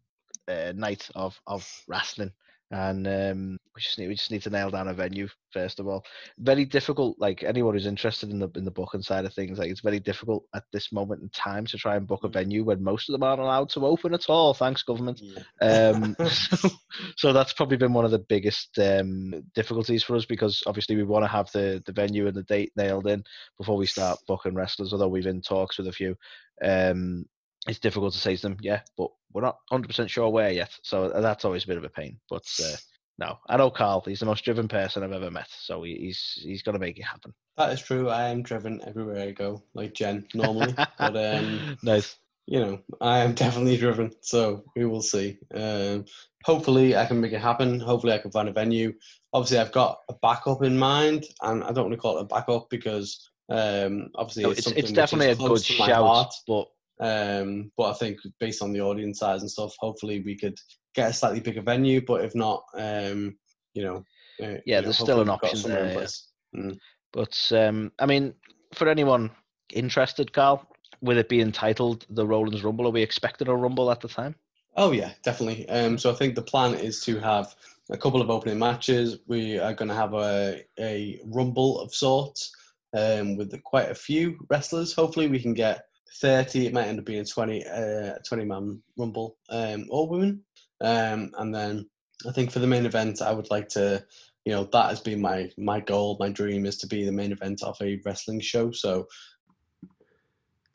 uh, night of of wrestling, and um, we just need we just need to nail down a venue first of all. Very difficult. Like anyone who's interested in the in the booking side of things, like it's very difficult at this moment in time to try and book a Mm. venue when most of them aren't allowed to open at all. Thanks, government. Yeah. Um, so, so that's probably been one of the biggest um, difficulties for us because obviously we want to have the, the venue and the date nailed in before we start booking wrestlers. Although we've in talks with a few, um, it's difficult to say to them, yeah, but we're not 100% sure where yet. So that's always a bit of a pain. But uh, no, I know Karl. He's the most driven person I've ever met. So he's he's going to make it happen. That is true. I am driven everywhere I go, like Jen normally. but um, nice. you know, I am definitely driven. So we will see. Um, hopefully, I can make it happen. Hopefully, I can find a venue. Obviously, I've got a backup in mind, and I don't want to call it a backup because um, obviously No, it's, it's, it's definitely a good close to my shout, but Um, but I think based on the audience size and stuff, hopefully we could get a slightly bigger venue. But if not, um, you know, uh, you Yeah, know, there's still an hopefully we've got option there, yeah. Mm. But um, I mean, for anyone interested, Karl, with it being titled the Rowlands Rumble, are we expecting a rumble at the time? Oh yeah, definitely. Um, so I think the plan is to have a couple of opening matches. We are going to have a a rumble of sorts um, with quite a few wrestlers. Hopefully, we can get thirty. It might end up being twenty uh, twenty man rumble um, or women. Um, and then I think for the main event, I would like to, you know, that has been my my goal, my dream is to be the main event of a wrestling show. So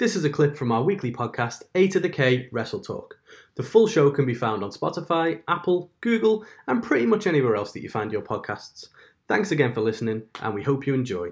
This is a clip from our weekly podcast, A to the K Wrestle Talk. The full show can be found on Spotify, Apple, Google, and pretty much anywhere else that you find your podcasts. Thanks again for listening, and we hope you enjoy.